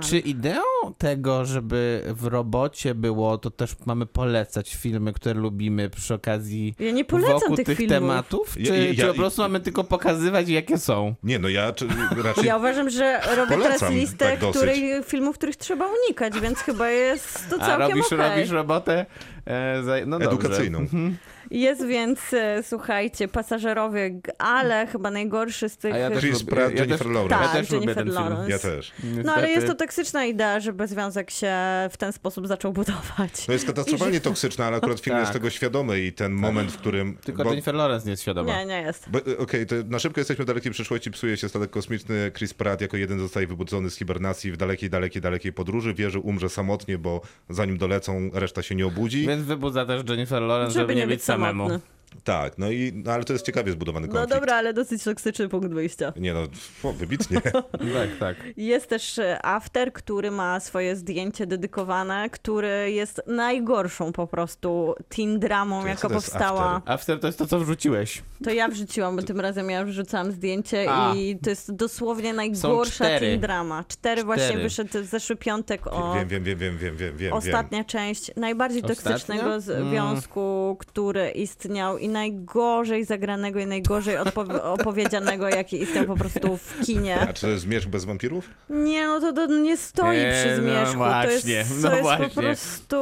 Czy ideą tego, żeby w robocie było, to też mamy polecać filmy, które lubimy przy okazji Ja nie polecam wokół tych tych filmów. tematów? Ja- Czy, ja- czy po prostu mamy tylko pokazywać, jakie są? Nie, no ja czy, raczej... Ja uważam, że robię Polecam, teraz listę tak której, filmów, których trzeba unikać, więc chyba jest to A całkiem robisz, okej. robisz robotę e, za, no Edukacyjną. Dobrze. Mhm. Jest więc, e, słuchajcie, pasażerowie, ale chyba najgorszy z tych... A ja też Chris lubię- Pratt, ja Jennifer Lawrence. Tak, Ja też lubię Jennifer ten film. Lawrence. Ja też. No ale jest to Niestety. toksyczna idea, żeby związek się w ten sposób zaczął budować. To jest katastrofalnie toksyczne, ale akurat film Tak. jest tego świadomy i ten moment, w którym... Tylko bo- Jennifer Lawrence nie jest świadoma. Nie, nie jest. bo- Okej, to na szybko jesteśmy w dalekiej przyszłości, psuje się statek kosmiczny, Chris Pratt jako jeden zostaje wybudzony z hibernacji w dalekiej, dalekiej, dalekiej podróży, wie, że umrze samotnie, bo zanim dolecą, reszta się nie obudzi. Więc wybudza też Jennifer Lawrence, żeby, nie być samemu. memo. Tak, no i, no ale to jest ciekawie zbudowany No konflikt. dobra, ale dosyć toksyczny punkt wyjścia. Nie no, o, wybitnie. Tak, tak. Jest też e, After, który ma swoje zdjęcie dedykowane, który jest najgorszą po prostu teen dramą, jaka to jest powstała. After? After to jest to, co wrzuciłeś. To ja wrzuciłam, bo tym razem ja wrzucałam zdjęcie A. i to jest dosłownie najgorsza cztery. teen drama. Cztery, właśnie Cztery. wyszedł w zeszły piątek o Wiem, wiem, wiem, wiem, wiem, wiem, wiem. ostatnia część najbardziej Ostatnia? toksycznego Mm. związku, który istniał i najgorzej zagranego i najgorzej odpo- opowiedzianego, jaki istniał po prostu w kinie. A czy to jest Zmierzch bez wampirów? Nie, no to, to nie stoi Nie, przy no zmierzchu. to właśnie, jest, no to jest właśnie. po prostu...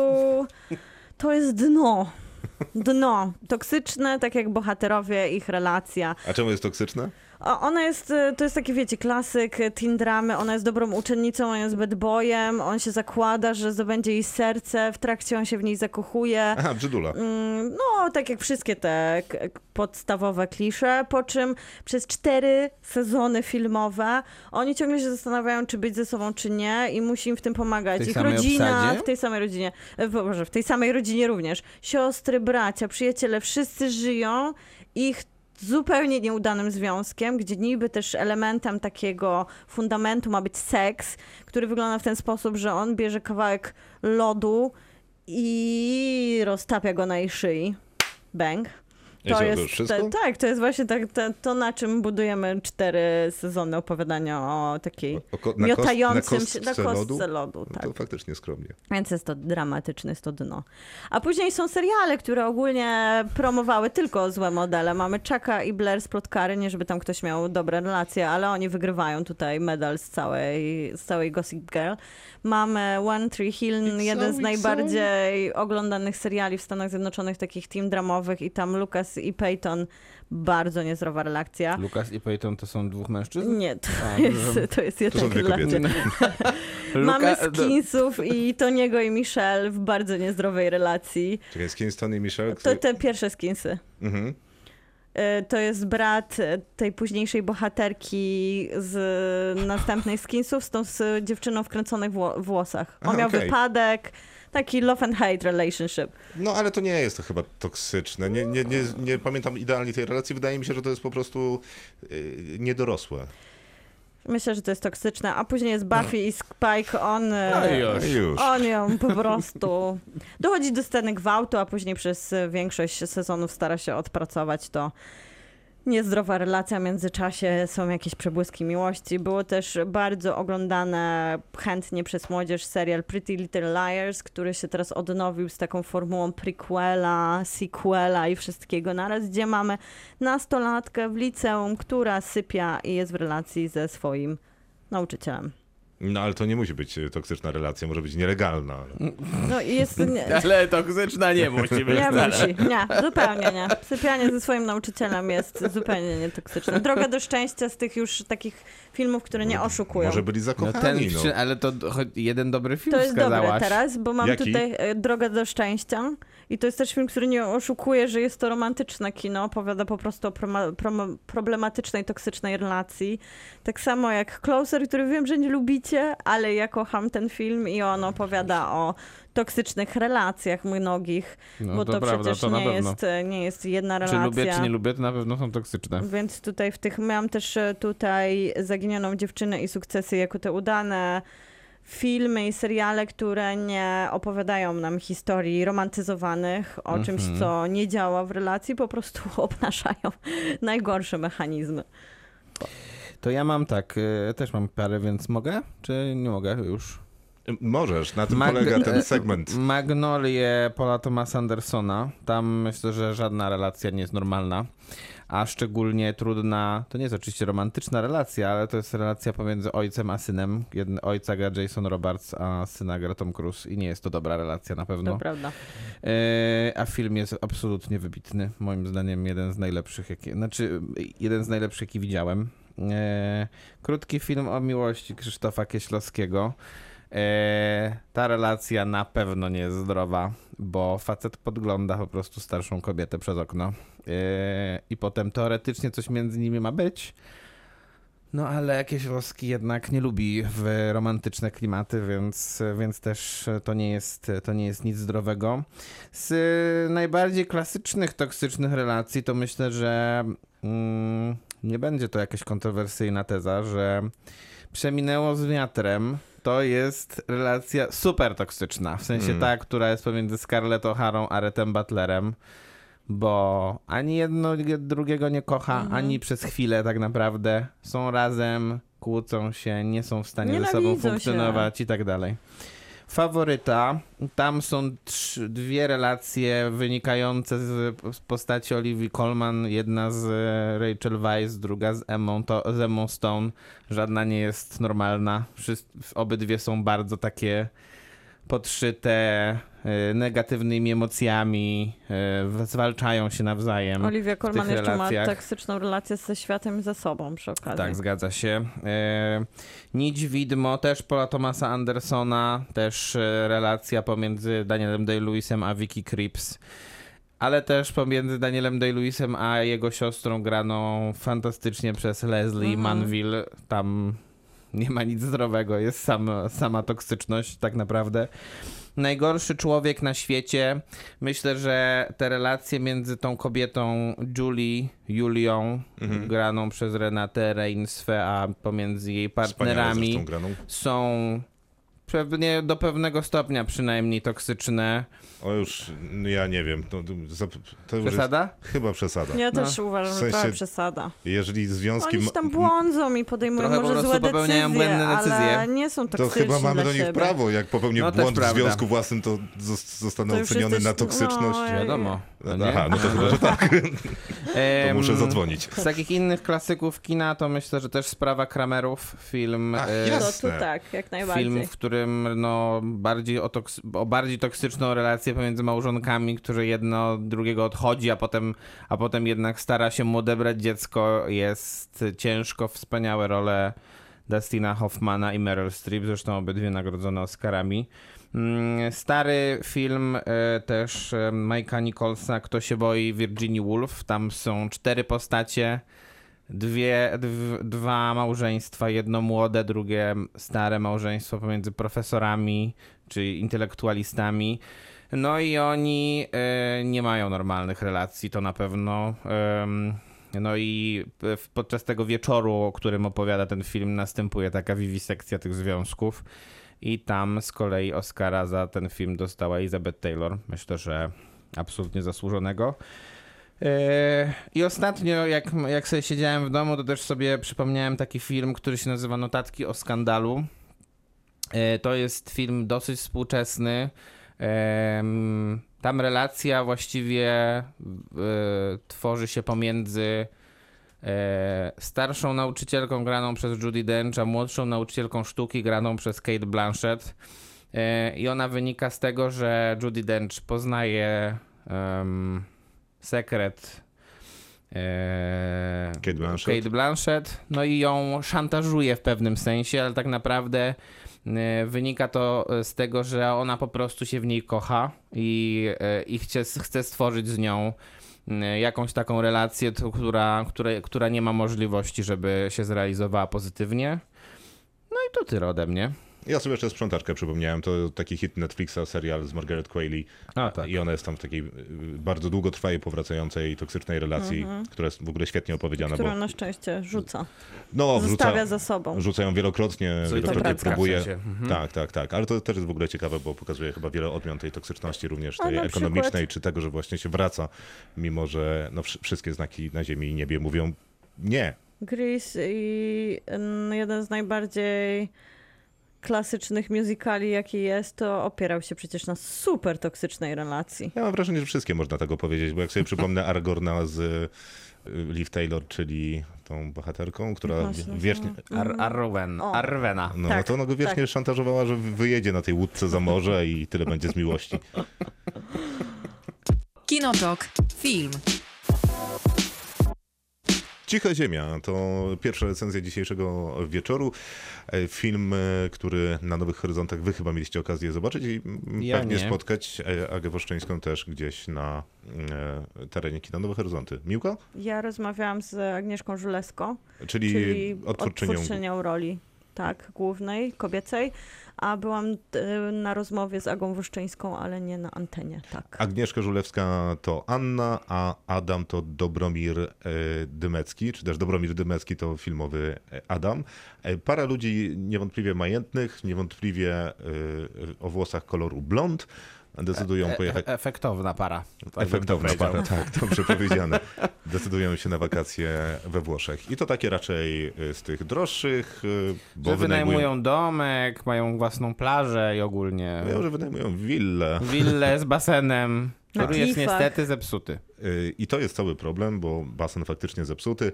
To jest dno. Dno. Toksyczne, tak jak bohaterowie, ich relacja. A czemu jest toksyczne? Ona jest, e, to jest taki, wiecie, klasyk e, teen dramy. Ona jest dobrą uczennicą, on jest bad boyem, on się zakłada, że zdobędzie jej serce, w trakcie on się w niej zakochuje. Aha, brzydula. Mm, No, tak jak wszystkie te podstawowe klisze, po czym przez cztery sezony filmowe oni ciągle się zastanawiają, czy być ze sobą, czy nie i musi im w tym pomagać. W tej Ich samej rodzina, obsadzie? w tej samej rodzinie, Boże, w tej samej rodzinie również. Siostry, bracia, przyjaciele, wszyscy żyją ich zupełnie nieudanym związkiem, gdzie niby też elementem takiego fundamentu ma być seks, który wygląda w ten sposób, że on bierze kawałek lodu i roztapia go na jej szyi. Bang. To to jest, wszystko? te- tak, to jest właśnie tak, te, to, na czym budujemy cztery sezony opowiadania o takiej O ko- na kost- miotającym na się na kostce lodu? lodu. No tak. to faktycznie skromnie. Więc jest to dramatyczne, jest to dno. A później są seriale, które ogólnie promowały tylko złe modele. Mamy Chucka i Blair z Plotkary, nie żeby tam ktoś miał dobre relacje, ale oni wygrywają tutaj medal z całej, z całej Gossip Girl. Mamy One Tree Hill, jeden z najbardziej oglądanych seriali w Stanach Zjednoczonych, takich team dramowych i tam Lucas i Peyton, bardzo niezdrowa relacja. Lucas i Peyton to są dwóch mężczyzn? Nie, to A, jest, to jest To są jedna dwie relacja. kobiety. Mamy Skinsów i Toniego i Michelle w bardzo niezdrowej relacji. Czekaj, z Kingston i Michelle? To te pierwsze Skinsy. Mhm. Y, To jest brat y, tej późniejszej bohaterki z następnej Skinsów z tą z dziewczyną w kręconych wło- włosach. On Aha, miał okej. wypadek, taki love and hate relationship. No ale to nie jest to chyba toksyczne. Nie, nie, nie, nie pamiętam idealnie tej relacji. Wydaje mi się, że to jest po prostu yy, niedorosłe. Myślę, że to jest toksyczne. A później jest Buffy i Spike, on... y, No. Już. On ją po prostu. Dochodzi do sceny gwałtu, a później przez większość sezonów stara się odpracować to. Niezdrowa relacja w międzyczasie, są jakieś przebłyski miłości. Było też bardzo oglądane chętnie przez młodzież serial Pretty Little Liars, który się teraz odnowił z taką formułą prequela, sequela i wszystkiego naraz, gdzie mamy nastolatkę w liceum, która sypia i jest w relacji ze swoim nauczycielem. No ale to nie musi być e, toksyczna relacja, może być nielegalna. No jest... Nie, Ale toksyczna nie musi być. Nie musi, nie, zupełnie nie. Sypianie ze swoim nauczycielem jest zupełnie nietoksyczne. Droga do szczęścia z tych już takich filmów, które nie oszukują. Może byli No zakochani. ten, No, ale to choć jeden dobry film To jest dobre wskazałaś. teraz, bo mam Jaki? tutaj e, Drogę do szczęścia I to jest też film, który nie oszukuje, że jest to romantyczne kino, opowiada po prostu o proma- prom- problematycznej, toksycznej relacji. Tak samo jak Closer, który wiem, że nie lubicie, ale ja kocham ten film i on opowiada o toksycznych relacjach mnogich, No bo to to, prawda, przecież to nie, jest, nie jest jedna Czy relacja. lubię, czy nie lubię, to na pewno są toksyczne. Więc tutaj w tych miałam też e, tutaj zaginioną dziewczynę i sukcesy jako te udane filmy i seriale, które nie opowiadają nam historii romantyzowanych o czymś, Mhm. co nie działa w relacji, po prostu obnażają najgorsze mechanizmy. To ja mam tak, y, też mam parę, więc mogę? Czy nie mogę już? Możesz, na tym Mag- polega ten e, segment. Magnolie Paula Thomasa Andersona. Tam myślę, że żadna relacja nie jest normalna. A szczególnie trudna, to nie jest oczywiście romantyczna relacja, ale to jest relacja pomiędzy ojcem a synem. Jedne, ojca gra Jason Roberts, a syna gra Tom Cruise. I nie jest to dobra relacja na pewno. To prawda. E, a film jest absolutnie wybitny. Moim zdaniem jeden z najlepszych, jaki, znaczy jeden z najlepszych, jaki widziałem. E, krótki film o miłości Krzysztofa Kieślowskiego. E, ta relacja na pewno nie jest zdrowa, bo facet podgląda po prostu starszą kobietę przez okno. E, I potem teoretycznie coś między nimi ma być. No ale Kieślowski jednak nie lubi w romantyczne klimaty, więc, więc też to nie, jest, to nie jest nic zdrowego. Z najbardziej klasycznych, toksycznych relacji to myślę, że mm, nie będzie to jakaś kontrowersyjna teza, że przeminęło z wiatrem. To jest relacja super toksyczna. W sensie Mm. ta, która jest pomiędzy Scarlett O'Harą a Rettem Butlerem. Bo ani jedno drugiego nie kocha, ani przez chwilę tak naprawdę. Są razem, kłócą się, nie są w stanie ze sobą Nienawidzą się. funkcjonować i tak dalej. Faworyta. Tam są dwie relacje wynikające z, z postaci Olivia Colman. Jedna z e, Rachel Weisz, druga z Emmą, to, z Emmą Stone. Żadna nie jest normalna. Wszyscy, obydwie są bardzo takie podszyte e, negatywnymi emocjami, e, zwalczają się nawzajem. Olivia Colman jeszcze relacjach. ma toksyczną relację ze światem i ze sobą przy okazji. Tak, zgadza się. E, Nić Widmo, też Paula Thomasa Andersona, też relacja pomiędzy Danielem Day-Lewisem a Vicky Krieps, ale też pomiędzy Danielem Day-Lewisem a jego siostrą graną fantastycznie przez Leslie Mhm. Manville. Tam nie ma nic zdrowego, jest sam, sama toksyczność tak naprawdę. Najgorszy człowiek na świecie. Myślę, że te relacje między tą kobietą Julie, Julią, Mhm. graną przez Renatę Reinsve, a pomiędzy jej partnerami są pewnie do pewnego stopnia przynajmniej toksyczne. O już, no ja nie wiem, to, to, to już jest Przesada? chyba przesada. Ja No. też uważam, W że sensie- trochę przesada. Jeżeli związki... Oni tam błądzą i podejmują Trochę po może prostu złe popełniają decyzje, błędne decyzje. ale nie są To toksyczni chyba mamy do nich siebie. prawo. Jak popełnię No błąd w związku własnym, to zos- zostanę To już oceniony jesteś- na toksyczność. no, Wiadomo. No, nie? Aha, no to chyba, że tak. To muszę zadzwonić. Z takich innych klasyków kina to myślę, że też Sprawa Kramerów, film... Ach, e, To tak, jak najbardziej. Film, w którym no, bardziej o, toks- o bardziej toksyczną relację pomiędzy małżonkami, które jedno drugiego odchodzi, a potem, a potem jednak stara się mu odebrać dziecko. Jest ciężko, wspaniałe role Dustina Hoffmana i Meryl Streep, zresztą obydwie nagrodzone Oscarami. Mm, Stary film e, też e, Mike'a Nicholsa, Kto się boi Virginia Woolf. Tam są cztery postacie dwie, dw, dwa małżeństwa, jedno młode, drugie stare małżeństwo pomiędzy profesorami czy intelektualistami. No i oni e, nie mają normalnych relacji, to na pewno. No i podczas tego wieczoru, o którym opowiada ten film, następuje taka wiwisekcja tych związków. I tam z kolei Oscara za ten film dostała Elizabeth Taylor. Myślę, że absolutnie zasłużonego. Eee, I ostatnio, jak, jak sobie siedziałem w domu, to też sobie przypomniałem taki film, który się nazywa Notatki o skandalu. Eee, To jest film dosyć współczesny. Em, Tam relacja właściwie tworzy się pomiędzy starszą nauczycielką graną przez Judy Dench, a młodszą nauczycielką sztuki graną przez Kate Blanchett. E, I ona wynika z tego, że Judy Dench poznaje em, sekret e, Kate Blanchett. Kate Blanchett, no i ją szantażuje w pewnym sensie, ale tak naprawdę E, Wynika to e, z tego, że ona po prostu się w niej kocha i, e, i chce, chce stworzyć z nią e, jakąś taką relację, która, która, która nie ma możliwości, żeby się zrealizowała pozytywnie. No i to tyle ode mnie. Ja sobie jeszcze sprzątaczkę przypomniałem, to taki hit Netflixa, serial z Margaret Qualley. A, tak. I ona jest tam w takiej y, bardzo długotrwałej, powracającej, toksycznej relacji, która jest w ogóle świetnie opowiedziana. Którą Bo, na szczęście rzuca. no, Zostawia wrzuca, za sobą. rzucają wielokrotnie, Co wielokrotnie w próbuje. sensie. Mhm. Tak, tak, tak. Ale to też jest w ogóle ciekawe, bo pokazuje chyba wiele odmian tej toksyczności, również tej ekonomicznej, przykład- czy tego, że właśnie się wraca, mimo że no, wsz- wszystkie znaki na ziemi i niebie mówią nie. Grease i mm, jeden z najbardziej klasycznych musicali, jaki jest, to opierał się przecież na super toksycznej relacji. Ja mam wrażenie, że wszystkie można tego powiedzieć, bo jak sobie przypomnę Aragorna z y, Liv Taylor, czyli tą bohaterką, która ona się wiecznie... Ar Arwen, O. Arwena. No, Tak, to ona go wiecznie tak. szantażowała, że wyjedzie na tej łódce za morze i tyle będzie z miłości. Kinotok. Film. Cicha Ziemia to pierwsza recenzja dzisiejszego wieczoru. E, Film, e, który na Nowych Horyzontach wy chyba mieliście okazję zobaczyć i mm, Ja pewnie nie. spotkać e, Agę Woszczyńską też gdzieś na terenie kina Nowe Horyzonty. Miłka? Ja rozmawiałam z Agnieszką Żulewską, Czyli, czyli odtwórczynią. odtwórczynią roli tak, głównej, kobiecej, a byłam e, na rozmowie z Agą Wyszczyńską, ale nie na antenie, tak. Agnieszka Żulewska to Anna, a Adam to Dobromir e, Dymecki, czy też Dobromir Dymecki to filmowy e, Adam. Para ludzi niewątpliwie majętnych, niewątpliwie o włosach koloru blond. Decydują pojechać. E efektowna para. Tak Efektowna para, tak, dobrze powiedziane. Decydują się na wakacje we Włoszech. I to takie raczej y, z tych droższych, y, bo Że wynajmują, wynajmują domek, mają własną plażę i ogólnie Mówią, że wynajmują willę. willę z basenem, który jest niestety zepsuty. Y, I to jest cały problem, bo basen faktycznie zepsuty.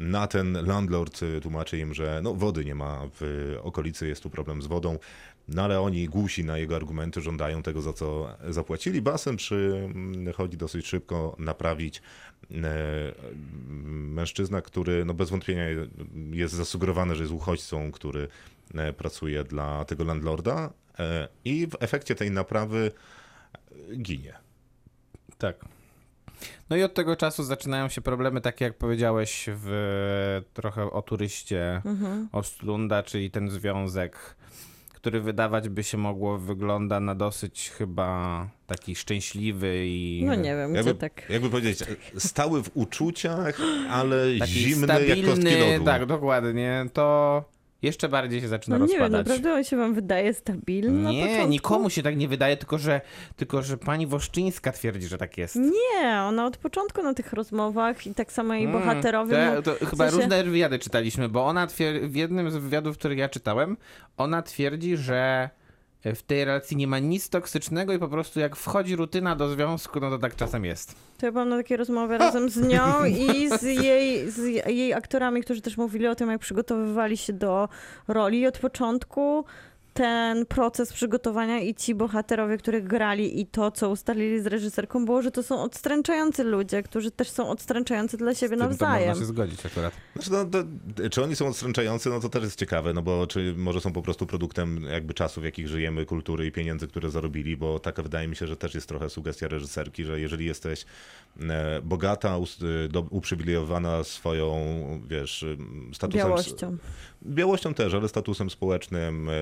Na ten landlord tłumaczy im, że no, wody nie ma w okolicy, jest tu problem z wodą. No ale oni głusi na jego argumenty, żądają tego, za co zapłacili. Basen przychodzi dosyć szybko naprawić e, mężczyzna, który no bez wątpienia jest zasugerowany, że jest uchodźcą, który e, pracuje dla tego landlorda e, i w efekcie tej naprawy ginie. Tak. No i od tego czasu zaczynają się problemy, takie jak powiedziałeś w trochę o turyście Mhm. Ostlunda, czyli ten związek, który wydawać by się mogło wygląda na dosyć chyba taki szczęśliwy i No nie wiem, Jakby, gdzie tak... jakby powiedzieć, stały w uczuciach, ale taki zimny jak kostki stabilny, lodu. tak, dokładnie, to jeszcze bardziej się zaczyna No nie wiem, rozpadać. naprawdę on się wam wydaje stabilny nie, nikomu się tak nie wydaje, tylko że, tylko że pani Woszczyńska twierdzi, że tak jest. Nie, ona od początku na tych rozmowach i tak samo jej Mm, bohaterowie... To, no, to chyba w sensie- różne wywiady czytaliśmy, bo ona twier- w jednym z wywiadów, który ja czytałem, ona twierdzi, że w tej relacji nie ma nic toksycznego i po prostu jak wchodzi rutyna do związku, no to tak czasem jest. To ja byłam na takiej rozmowie razem z nią i z jej, z jej aktorami, którzy też mówili o tym, jak przygotowywali się do roli. Od początku ten proces przygotowania i ci bohaterowie, których grali i to, co ustalili z reżyserką, było, że to są odstręczający ludzie, którzy też są odstręczający dla siebie Z tym to nawzajem. można się zgodzić akurat. Znaczy, no, to, czy oni są odstręczający, no to też jest ciekawe, no bo czy może są po prostu produktem jakby czasów, w jakich żyjemy, kultury i pieniędzy, które zarobili, bo taka wydaje mi się, że też jest trochę sugestia reżyserki, że jeżeli jesteś e, bogata, e, uprzywilejowana swoją, wiesz, em, statusem... Białością. Białością też, ale statusem społecznym, e,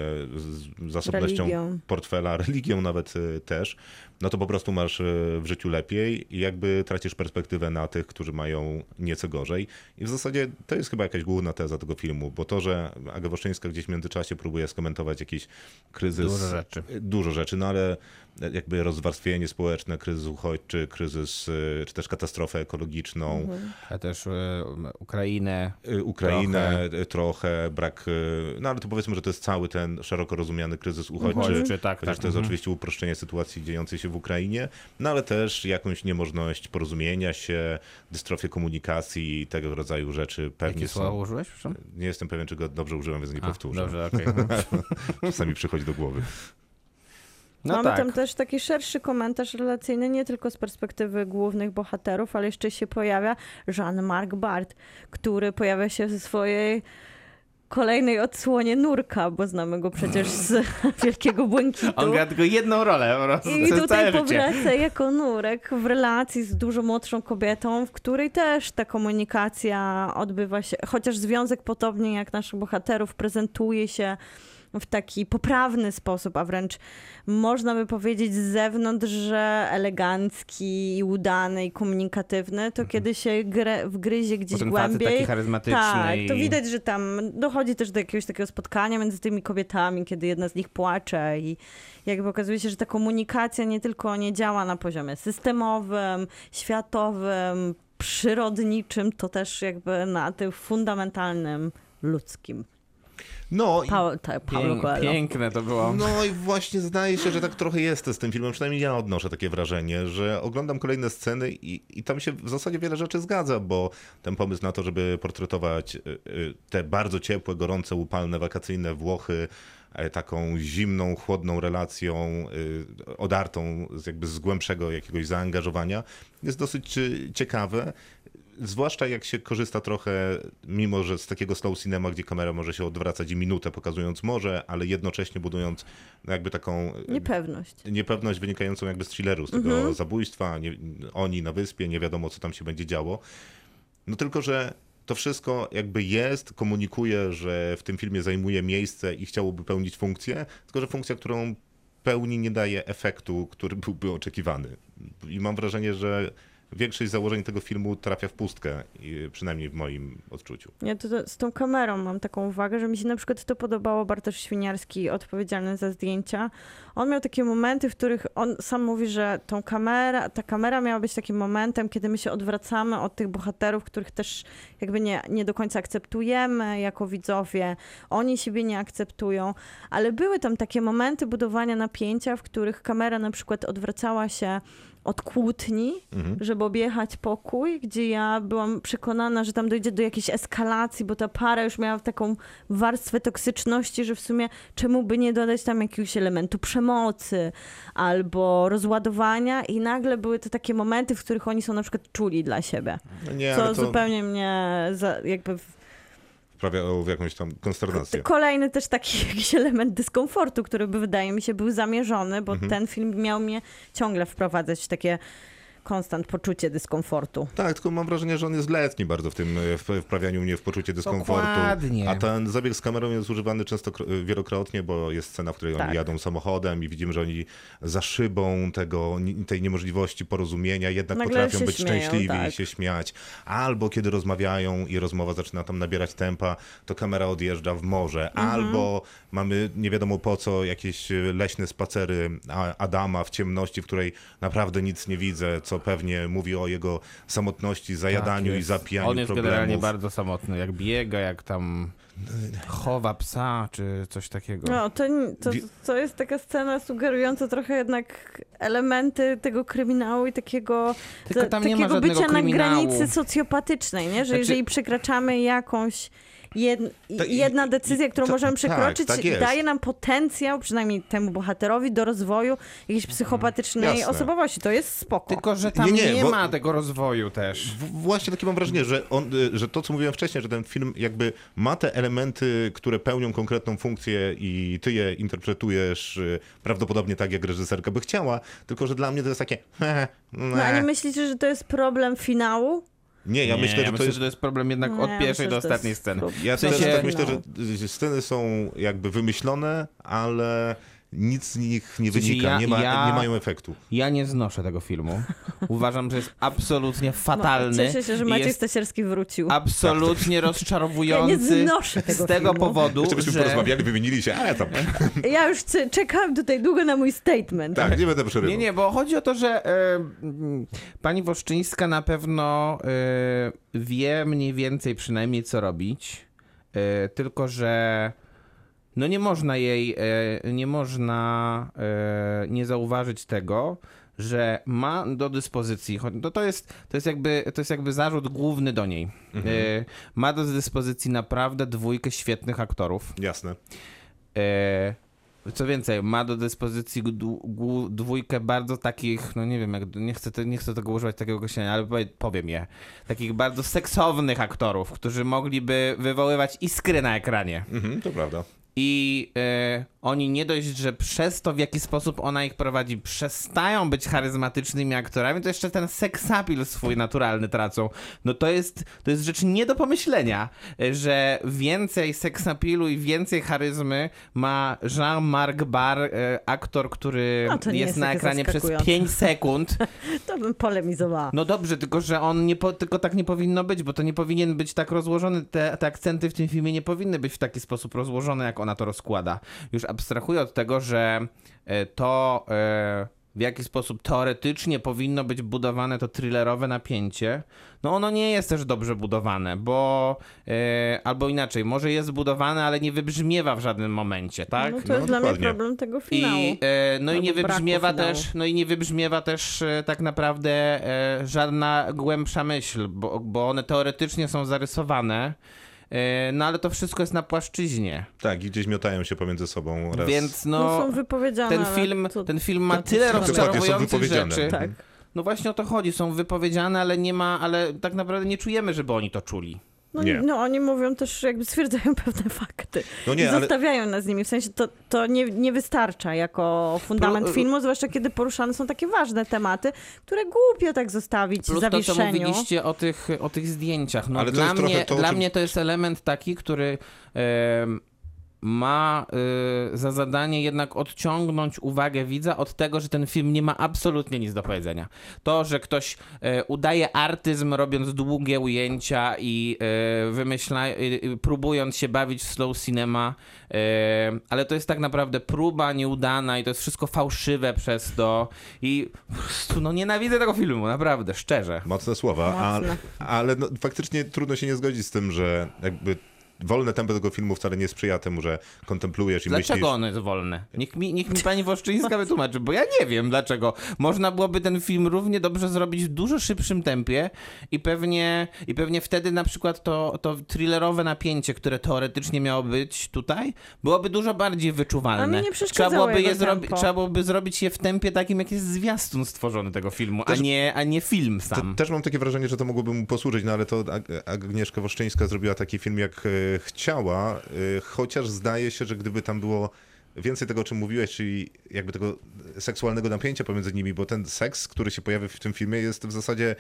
z- zasobnością Religią. portfela, religią nawet e, też, no to po prostu masz e, w życiu lepiej i jakby tracisz perspektywę na tych, którzy mają nieco gorzej. I w zasadzie to jest chyba jakaś główna teza tego filmu, bo to, że Aga Woszczyńska gdzieś w międzyczasie próbuje skomentować jakiś kryzys. Dużo rzeczy. Dużo rzeczy, no ale jakby rozwarstwienie społeczne, kryzys uchodźczy, kryzys, e, czy też katastrofę ekologiczną, Mhm. A też e, Ukrainę. Ukrainę trochę. trochę, brak, no ale to powiedzmy, że to jest cały ten szeroko rozumiany kryzys uchodźczy. Uchodźczy, tak, tak, to jest mhm. oczywiście uproszczenie sytuacji dziejącej się w Ukrainie, no ale też jakąś niemożność porozumienia się, dystrofię komunikacji i tego rodzaju rzeczy pewnie Jakie słowa są. użyłeś? przepraszam? Nie jestem pewien, czy go dobrze użyłem, więc nie A, powtórzę. Dobrze, okej. Czasami przychodzi do głowy. No Mamy tak. tam też taki szerszy komentarz relacyjny, nie tylko z perspektywy głównych bohaterów, ale jeszcze się pojawia Jean-Marc Barth, który pojawia się ze swojej kolejnej odsłonie Nurka, bo znamy go przecież z Wielkiego Błękitu. On gra tylko jedną rolę po prostu I tutaj życie. powraca jako Nurek w relacji z dużo młodszą kobietą, w której też ta komunikacja odbywa się, chociaż związek podobnie jak naszych bohaterów prezentuje się w taki poprawny sposób, a wręcz można by powiedzieć z zewnątrz, że elegancki i udany i komunikatywny, to kiedy się grę, wgryzie gdzieś Bo ten głębiej, taki charyzmatyczny tak, i... to widać, że tam dochodzi też do jakiegoś takiego spotkania między tymi kobietami, kiedy jedna z nich płacze i jakby okazuje się, że ta komunikacja nie tylko nie działa na poziomie systemowym, światowym, przyrodniczym, to też jakby na tym fundamentalnym ludzkim. No i Pa, ta, Paulo Pięk, piękne to było. No i właśnie zdaje się, że tak trochę jest z tym filmem, przynajmniej ja odnoszę takie wrażenie, że oglądam kolejne sceny i, i tam się w zasadzie wiele rzeczy zgadza, bo ten pomysł na to, żeby portretować y, y, te bardzo ciepłe, gorące, upalne, wakacyjne Włochy e, taką zimną, chłodną relacją, y, odartą z jakby z głębszego jakiegoś zaangażowania, jest dosyć ciekawe. Zwłaszcza jak się korzysta trochę, mimo że z takiego slow cinema, gdzie kamera może się odwracać i minutę pokazując morze, ale jednocześnie budując jakby taką Niepewność. niepewność wynikającą jakby z thrilleru, z tego zabójstwa, nie, oni na wyspie, nie wiadomo co tam się będzie działo. No tylko, że to wszystko jakby jest, komunikuje, że w tym filmie zajmuje miejsce i chciałoby pełnić funkcję, tylko że funkcja, którą pełni nie daje efektu, który byłby oczekiwany. I mam wrażenie, że większość założeń tego filmu trafia w pustkę, przynajmniej w moim odczuciu. Ja to, to, z tą kamerą mam taką uwagę, że mi się na przykład to podobało Bartosz Świniarski, odpowiedzialny za zdjęcia. On miał takie momenty, w których on sam mówi, że tą kamera, ta kamera miała być takim momentem, kiedy my się odwracamy od tych bohaterów, których też jakby nie, nie do końca akceptujemy jako widzowie. Oni siebie nie akceptują, ale były tam takie momenty budowania napięcia, w których kamera na przykład odwracała się od kłótni, żeby objechać pokój, gdzie ja byłam przekonana, że tam dojdzie do jakiejś eskalacji, bo ta para już miała taką warstwę toksyczności, że w sumie czemu by nie dodać tam jakiegoś elementu przemocy albo rozładowania i nagle były to takie momenty, w których oni są na przykład czuli dla siebie. No nie, Co to zupełnie mnie za, jakby w jakąś tam konsternację. Kolejny też taki jakiś element dyskomfortu, który by wydaje mi się był zamierzony, bo Mhm. ten film miał mnie ciągle wprowadzać w takie konstant poczucie dyskomfortu. Tak, tylko mam wrażenie, że on jest letni bardzo w tym e, wprawianiu mnie w poczucie dyskomfortu. Dokładnie. A ten zabieg z kamerą jest używany często wielokrotnie, bo jest scena, w której Tak. oni jadą samochodem i widzimy, że oni za szybą tego, tej niemożliwości porozumienia jednak Nagle potrafią być śmieją, szczęśliwi i tak. się śmiać. Albo kiedy rozmawiają i rozmowa zaczyna tam nabierać tempa, to kamera odjeżdża w morze. Mhm. Albo mamy nie wiadomo po co jakieś leśne spacery Adama w ciemności, w której naprawdę nic nie widzę, co pewnie mówi o jego samotności, zajadaniu Tak i zapijaniu On jest problemów. generalnie bardzo samotny, jak biega, jak tam chowa psa, czy coś takiego. No, to, to, to jest taka scena sugerująca trochę jednak elementy tego kryminału i takiego, Tylko ta- tam nie takiego ma bycia kryminału. na granicy socjopatycznej, nie? że Znaczy- jeżeli przekraczamy jakąś jed, jedna decyzja, którą to- możemy tak, przekroczyć, tak jest. daje nam potencjał, przynajmniej temu bohaterowi, do rozwoju jakiejś psychopatycznej Jasne. osobowości. To jest spoko. Tylko, że tam Nie, nie, nie, bo- ma tego rozwoju też. W- Właśnie takie mam wrażenie, że, on, y, że to, co mówiłem wcześniej, że ten film jakby ma te elementy, które pełnią konkretną funkcję i ty je interpretujesz y, prawdopodobnie tak, jak reżyserka by chciała, tylko że dla mnie to jest takie... No a nie myślicie, że to jest problem finału? Nie, ja nie, myślę, że to myślę, jest... że to jest problem jednak od ja pierwszej myślę, do że to ostatniej sceny. Ja W sensie- też tak myślę, finału. że sceny są jakby wymyślone, ale nic z nich nie sensie wynika, ja- nie, ma, ja- nie mają efektu. Ja nie znoszę tego filmu. Uważam, że jest absolutnie No, fatalny. cieszę się, że i Maciek jest Stasierski wrócił. absolutnie Ja nie rozczarowujący znoszę tego z tego filmu. powodu, Jeszcze byśmy że... porozmawiali, wymienili się, ale tam... Ja już c- czekałam tutaj długo na mój statement. Tak, nie będę przerywał. Nie, nie, bo chodzi o to, że e, pani Woszczyńska na pewno e, wie mniej więcej przynajmniej co robić, e, tylko że no nie można jej, e, nie można e, nie zauważyć tego, że ma do dyspozycji, cho- to, to, jest, to, jest jakby, to jest jakby zarzut główny do niej, e, ma do dyspozycji naprawdę dwójkę świetnych aktorów, Jasne. Co więcej, ma do dyspozycji dwójkę bardzo takich, no nie wiem, jak, nie, chcę, te- nie chcę tego używać takiego określenia, ale powie- powiem je. Takich bardzo seksownych aktorów, którzy mogliby wywoływać iskry na ekranie. Mhm, to prawda. I e, oni nie dość, że przez to, w jaki sposób ona ich prowadzi, przestają być charyzmatycznymi aktorami, to jeszcze ten seksapil swój naturalny tracą. No to jest, to jest rzecz nie do pomyślenia, e, że więcej seksapilu i więcej charyzmy ma Jean-Marc Barr, e, aktor, który No jest, jest na ekranie przez zaskakujące. 5 sekund. To bym polemizowała. No dobrze, tylko że on nie po, tylko tak nie powinno być, bo to nie powinien być tak rozłożony. Te, te akcenty w tym filmie nie powinny być w taki sposób rozłożone, jak ona to rozkłada. Już abstrahuję od tego, że e, to e, w jaki sposób teoretycznie powinno być budowane to thrillerowe napięcie, no ono nie jest też dobrze budowane, bo e, albo inaczej, może jest budowane, ale nie wybrzmiewa w żadnym momencie, tak? No to No, jest dla mnie problem tego finału. I, no i nie wybrzmiewa też, no i nie wybrzmiewa też tak naprawdę żadna głębsza myśl, bo, bo one teoretycznie są zarysowane, no ale to wszystko jest na płaszczyźnie. Tak, i gdzieś miotają się pomiędzy sobą raz. Więc no, no, są wypowiedziane. ten film, to- ten film ma to- tyle rozczarowujących rzeczy. Tak. No właśnie o to chodzi, są wypowiedziane, ale nie ma, ale tak naprawdę nie czujemy, żeby oni to czuli. No, Nie. no oni mówią też, jakby stwierdzają pewne fakty. No nie, I ale- zostawiają nas z nimi. W sensie to, to nie, nie wystarcza jako fundament Plus- filmu, zwłaszcza kiedy poruszane są takie ważne tematy, które głupio tak zostawić w Plus to, co zawieszeniu. mówiliście o tych, o tych zdjęciach. No, Ale to dla mnie, to, dla czym- mnie to jest element taki, który em, ma y, za zadanie jednak odciągnąć uwagę widza od tego, że ten film nie ma absolutnie nic do powiedzenia. To, że ktoś e, udaje artyzm robiąc długie ujęcia i e, wymyśla, y, y, próbując się bawić w slow cinema, e, ale to jest tak naprawdę próba nieudana i to jest wszystko fałszywe przez to i po prostu no nienawidzę tego filmu, naprawdę, szczerze. Mocne słowa, a, Mocne. ale no, faktycznie trudno się nie zgodzić z tym, że jakby wolne tempo tego filmu wcale nie sprzyja temu, że kontemplujesz i Dlaczego myślisz... ono jest wolne? Niech mi, niech mi pani Woszczyńska wytłumaczy, bo ja nie wiem dlaczego. Można byłoby ten film równie dobrze zrobić w dużo szybszym tempie i pewnie, i pewnie wtedy na przykład to, to thrillerowe napięcie, które teoretycznie miało być tutaj, byłoby dużo bardziej A wyczuwalne. mi nie trzeba, przeszkadzało byłoby je zrobi- trzeba byłoby zrobić je w tempie takim, jak jest zwiastun stworzony tego filmu, Też- a, nie, a nie film Te, sam. też mam takie wrażenie, że to mogłoby mu posłużyć, no ale to Ag- Agnieszka Woszczyńska zrobiła taki film, jak e, chciała, e, chociaż zdaje się, że gdyby tam było więcej tego, o czym mówiłeś, czyli jakby tego seksualnego napięcia pomiędzy nimi, bo ten seks, który się pojawia w tym filmie jest w zasadzie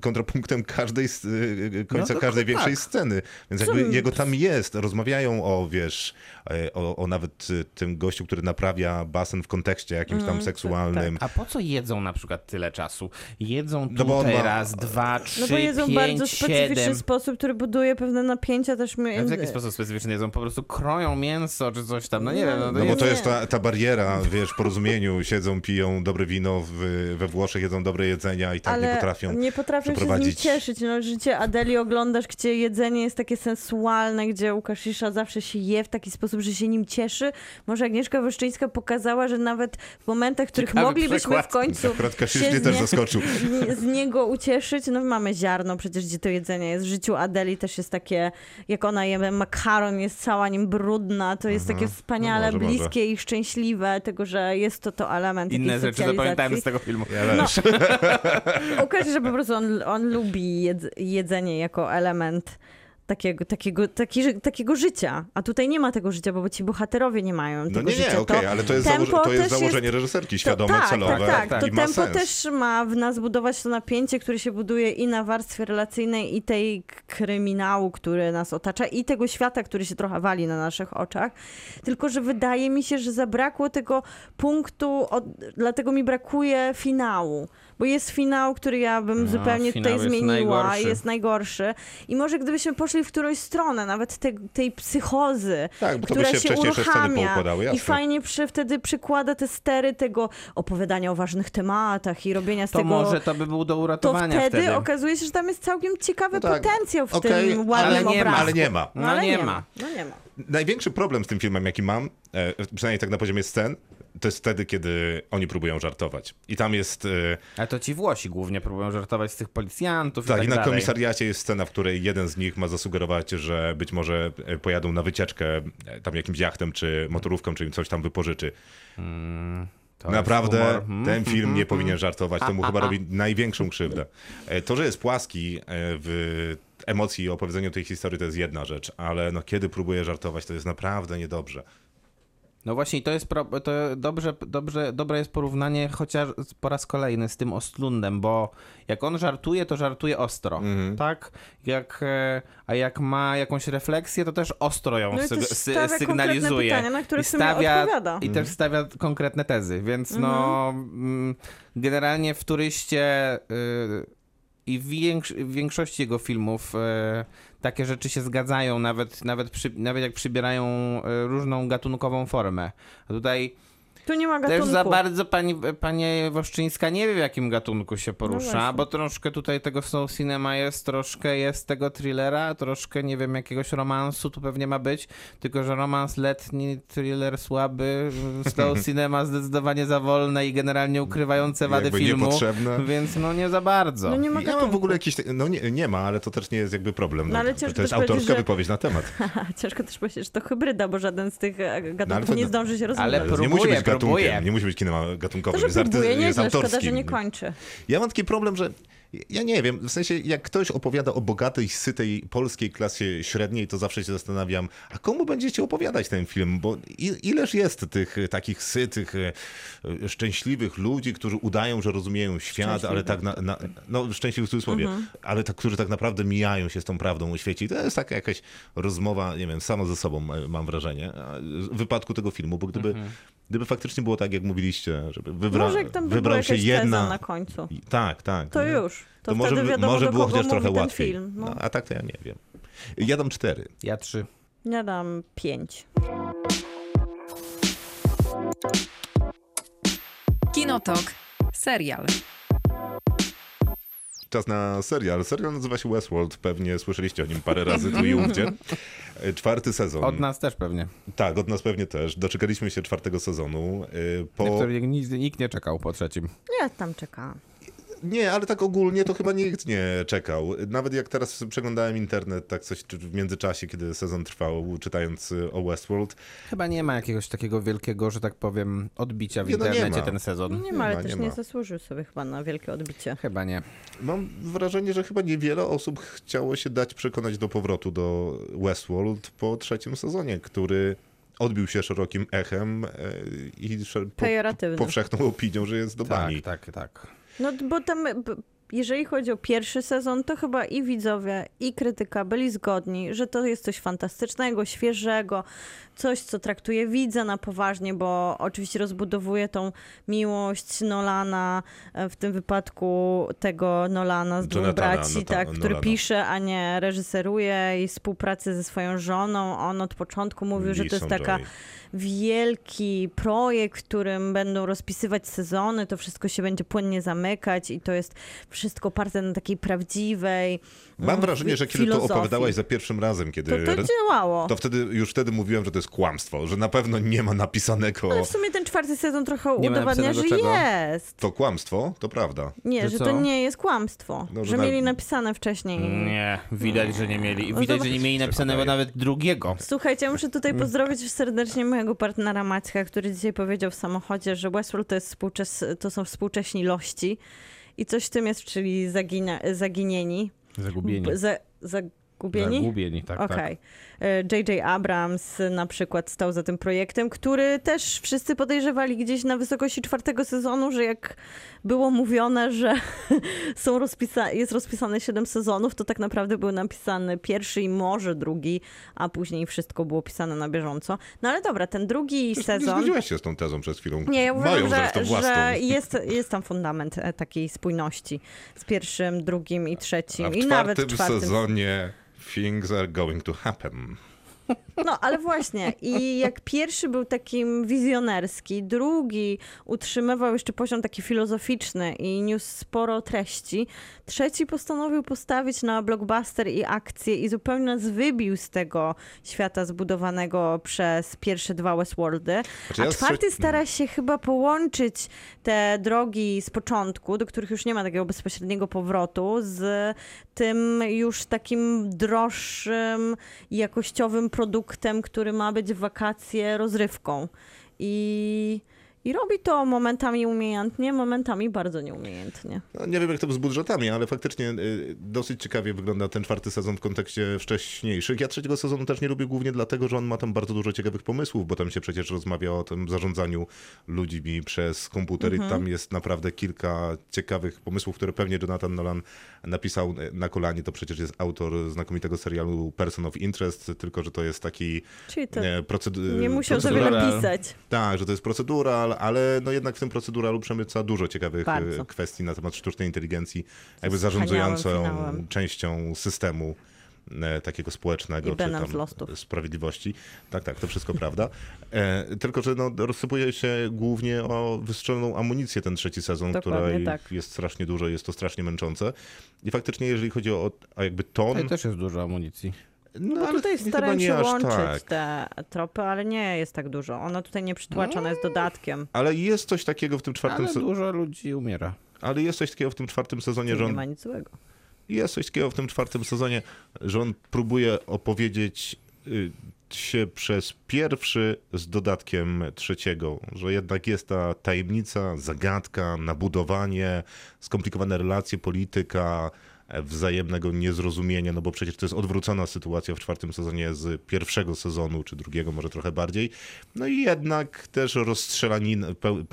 kontrapunktem każdej, s- e, końca to każdej tak. większej sceny. Więc Co- jakby jego tam jest, rozmawiają o, wiesz, e, o, o nawet e, tym gościu, który naprawia basen w kontekście jakimś tam seksualnym. A po co jedzą na przykład tyle czasu? Jedzą No bo on tutaj ma- raz, dwa, trzy, No bo jedzą pięć, bardzo specyficzny siedem. sposób, który buduje pewne napięcia też. mi- A w jaki sposób specyficzny jedzą? Po prostu kroją mięso czy coś tam, no nie wiem. No, to No bo to jest ta, ta bariera, wiesz, w porozumieniu, siedzą, piją dobre wino w, we Włoszech, jedzą dobre jedzenia i tak ale nie potrafią. nie potrafią się z nim cieszyć. No, życie Adeli oglądasz, gdzie jedzenie jest takie sensualne, gdzie Łukasisza zawsze się je w taki sposób, że się nim cieszy. Może Agnieszka Wyszczyńska pokazała, że nawet w momentach, w których Ciekawy moglibyśmy przykład. w końcu Akurat się Kaszysz mnie z też zaskoczył. z niego ucieszyć. No mamy ziarno przecież, gdzie to jedzenie jest. W życiu Adeli też jest takie, jak ona je makaron, jest cała nim brudna. To jest takie wspaniale, No może, i szczęśliwe, tego, że jest to to element Inne rzeczy zapamiętałem z tego filmu. Ja No. Okaże, że po prostu on, on lubi jedz, jedzenie jako element takiego, takiego, taki, takiego życia. A tutaj nie ma tego życia, bo ci bohaterowie nie mają No tego nie, życia. nie, okej, to ale to jest, założe, to jest założenie reżyserki, to- świadome, tak, celowe Tak, tak, i to tempo sens. też ma w nas budować to napięcie, które się buduje i na warstwie relacyjnej, i tej kryminału, który nas otacza, i tego świata, który się trochę wali na naszych oczach. Tylko, że wydaje mi się, że zabrakło tego punktu, od, dlatego mi brakuje finału. Bo jest finał, który ja bym No, zupełnie tutaj jest zmieniła, najgorszy. jest najgorszy. I może gdybyśmy poszli w którąś stronę, nawet te, tej psychozy, Tak, to która się się uruchamia i fajnie przy, wtedy przykłada te stery tego opowiadania o ważnych tematach i robienia z To tego... może to by było do to uratowania wtedy, wtedy. okazuje się, że tam jest całkiem ciekawy No tak, potencjał w okej, tym ale ładnym nie ma, obrazku. Ale nie ma. No ale nie ma. No nie ma. Największy problem z tym filmem, jaki mam, e, przynajmniej tak na poziomie scen, to jest wtedy, kiedy oni próbują żartować. I tam jest... e, Ale to ci Włosi głównie próbują żartować z tych policjantów i Tak, tak i na dalej. komisariacie jest scena, w której jeden z nich ma zasugerować, że być może e, pojadą na wycieczkę e, tam jakimś jachtem, czy motorówką, czy im coś tam wypożyczy. To Naprawdę. Hmm. ten film nie powinien żartować, to mu chyba robi największą krzywdę. E, To, że jest płaski w emocji i opowiedzeniu tej historii, to jest jedna rzecz, ale no, kiedy próbuje żartować, to jest naprawdę niedobrze. No właśnie, i to jest pro, to dobrze, dobrze, dobre jest porównanie chociaż po raz kolejny z tym Ostlundem, bo jak on żartuje, to żartuje ostro, Mhm. tak? Jak, e, a jak ma jakąś refleksję, to też ostro ją No i syg- sygnalizuje. pytania, na które I stawia, odpowiada. I też stawia konkretne tezy, więc no mm, generalnie w turyście y, i w, większ- w większości jego filmów y, takie rzeczy się zgadzają, nawet, nawet, przy, nawet jak przybierają y, różną gatunkową formę. A tutaj Tu nie ma też gatunku. za bardzo pani, pani Woszczyńska nie wie, w jakim gatunku się porusza, właśnie. bo troszkę tutaj tego slow cinema jest, troszkę jest tego thrillera, troszkę, nie wiem, jakiegoś romansu tu pewnie ma być, tylko że romans letni, thriller słaby, slow cinema zdecydowanie za wolne i generalnie ukrywające wady Jakby filmu, niepotrzebne. więc no nie za bardzo. No nie ma Ja mam w ogóle jakiś, no nie, nie ma, ale to też nie jest jakby problem. No ale to ciężko jest też powiedzieć, autorska że- wypowiedź na temat. Ciężko też powiedzieć, że to hybryda, bo żaden z tych e, gatunków to- nie zdąży się rozwinąć. Ale Ale to nie próbuje, musi być gatunkiem, nie musi być kinem To, gatunkowym. że jest, arty- próbuje, jest nieźle, szkoda, autorskim. że nie kończy. Ja mam taki problem, że ja nie wiem, w sensie jak ktoś opowiada o bogatej, sytej polskiej klasie średniej, to zawsze się zastanawiam, a komu będziecie opowiadać ten film? Bo ileż jest tych e, takich sytych, e, e, szczęśliwych ludzi, którzy udają, że rozumieją świat, ale tak na, na no szczęśliwych w cudzysłowie, Mhm. ale tak, którzy tak naprawdę mijają się z tą prawdą o świecie. I to jest taka jakaś rozmowa, nie wiem, sama ze sobą mam wrażenie, w wypadku tego filmu, bo gdyby, gdyby faktycznie było tak, jak mówiliście, żeby wybra- Może jak tam by wybrał się jedna... na końcu. Tak, tak. To nie? już. To, może, wtedy by- wiadomo, może do było kogo chociaż trochę łatwiej. Film. No. No, a tak to ja nie wiem. Ja dam cztery. Ja trzy. Ja dam pięć. Kinotok. Serial. Czas na serial. Serial nazywa się Westworld. Pewnie słyszeliście o nim parę razy tu i ówdzie. E, Czwarty sezon. Od nas też pewnie. Tak, od nas pewnie też. Doczekaliśmy się czwartego sezonu. E, Po... Na który nikt, nikt nie czekał po trzecim. Ja tam czekałam. Nie, ale tak ogólnie to chyba nikt nie czekał. Nawet jak teraz przeglądałem internet, tak coś w międzyczasie, kiedy sezon trwał, czytając y, o Westworld. Chyba nie ma jakiegoś takiego wielkiego, że tak powiem, odbicia w Nie, no nie internecie ma. ten sezon. Nie ma, ale ma, też nie nie ma. zasłużył sobie chyba na wielkie odbicie. Chyba nie. Mam wrażenie, że chyba niewiele osób chciało się dać przekonać do powrotu do Westworld po trzecim sezonie, który odbił się szerokim echem e, i po, powszechną opinią, że jest do bani. Tak, tak, tak. No bo tam, jeżeli chodzi o pierwszy sezon, to chyba i widzowie, i krytyka byli zgodni, że to jest coś fantastycznego, świeżego, coś, co traktuje widza na poważnie, bo oczywiście rozbudowuje tą miłość Nolana, e, w tym wypadku tego Nolana z dwóch braci, no ta- tak, który Nolana. pisze, a nie reżyseruje i współpracę ze swoją żoną. On od początku mówił, że to jest taka wielki projekt, którym będą rozpisywać sezony, to wszystko się będzie płynnie zamykać i to jest wszystko oparte na takiej prawdziwej Mam mm, wrażenie, że kiedy to filozofii. opowiadałaś za pierwszym razem, kiedy... To to działało. to wtedy, już wtedy mówiłem, że to jest kłamstwo, że na pewno nie ma napisanego... Ale w sumie ten czwarty sezon trochę Nie udowadnia, że czego? jest. To kłamstwo, to prawda. Nie, Że że to nie jest kłamstwo. No, że że na- mieli napisane wcześniej. Nie, widać, że nie mieli. No Widać, że nie mieli napisanego nawet drugiego. Słuchajcie, ja muszę tutaj Mm. pozdrowić serdecznie mojego partnera Maćka, który dzisiaj powiedział w samochodzie, że Westworld to, jest współczes, to są współcześni lości i coś w tym jest, czyli zagina, zaginieni. Zagubieni. B- Za, zagubieni? Zagubieni, tak, tak. Okej. E, J.J. Abrams na przykład stał za tym projektem, który też wszyscy podejrzewali gdzieś na wysokości czwartego sezonu, że jak było mówione, że są rozpisa- jest rozpisane siedem sezonów, to tak naprawdę był napisany pierwszy i może drugi, a później wszystko było pisane na bieżąco. No ale dobra, ten drugi Przecież Nie sezon... zgodziłaś się z tą tezą przez chwilą. Nie, ja uważam, że, że jest, jest tam fundament e, takiej spójności z pierwszym, drugim i trzecim A w i nawet czwartym czwartym. sezonie things are going to happen. No, ale właśnie. I jak pierwszy był takim wizjonerski, drugi utrzymywał jeszcze poziom taki filozoficzny i niósł sporo treści, trzeci postanowił postawić na blockbuster i akcję i zupełnie nas wybił z tego świata zbudowanego przez pierwsze dwa Westworldy. Znaczy A czwarty stara się chyba połączyć te drogi z początku, do których już nie ma takiego bezpośredniego powrotu, z tym już takim droższym, jakościowym produktem, który ma być w wakacje rozrywką. I, I robi to momentami umiejętnie, momentami bardzo nieumiejętnie. No, nie wiem jak to z budżetami, ale faktycznie y, dosyć ciekawie wygląda ten czwarty sezon w kontekście wcześniejszych. Ja trzeciego sezonu też nie lubię głównie dlatego, że on ma tam bardzo dużo ciekawych pomysłów, bo tam się przecież rozmawia o tym zarządzaniu ludźmi przez komputer i tam jest naprawdę kilka ciekawych pomysłów, które pewnie Jonathan Nolan napisał na kolanie. To przecież jest autor znakomitego serialu Person of Interest, tylko że to jest taki Czyli to e, procedu- nie musiał sobie napisać. Tak, że to jest procedural, ale no jednak w tym proceduralu przemyca dużo ciekawych Bardzo. e, kwestii na temat sztucznej inteligencji, jakby zarządzającą częścią systemu e, takiego społecznego, I czy tam sprawiedliwości. Tak, tak, to wszystko prawda. E, tylko, że no, rozsypuje się głównie o wystrzeloną amunicję ten trzeci sezon, Dokładnie której tak. jest strasznie dużo, jest to strasznie męczące. I faktycznie, jeżeli chodzi o, o jakby ton, Tutaj też jest dużo amunicji. No, Bo ale tutaj nie się łączyć tak. te tropy, ale nie jest tak dużo. Ona tutaj nie przytłacza, ona jest dodatkiem. Ale jest coś takiego w tym czwartym Ale sezonie. dużo ludzi umiera. Ale jest coś takiego w tym czwartym sezonie, że Nie on ma nic złego. Jest coś takiego w tym czwartym sezonie, że on próbuje opowiedzieć y, się przez pierwszy z dodatkiem trzeciego, że jednak jest ta tajemnica, zagadka, nabudowanie, skomplikowane relacje, polityka, wzajemnego niezrozumienia, no bo przecież to jest odwrócona sytuacja w czwartym sezonie z pierwszego sezonu, czy drugiego, może trochę bardziej. No i jednak też rozstrzelanin, peł,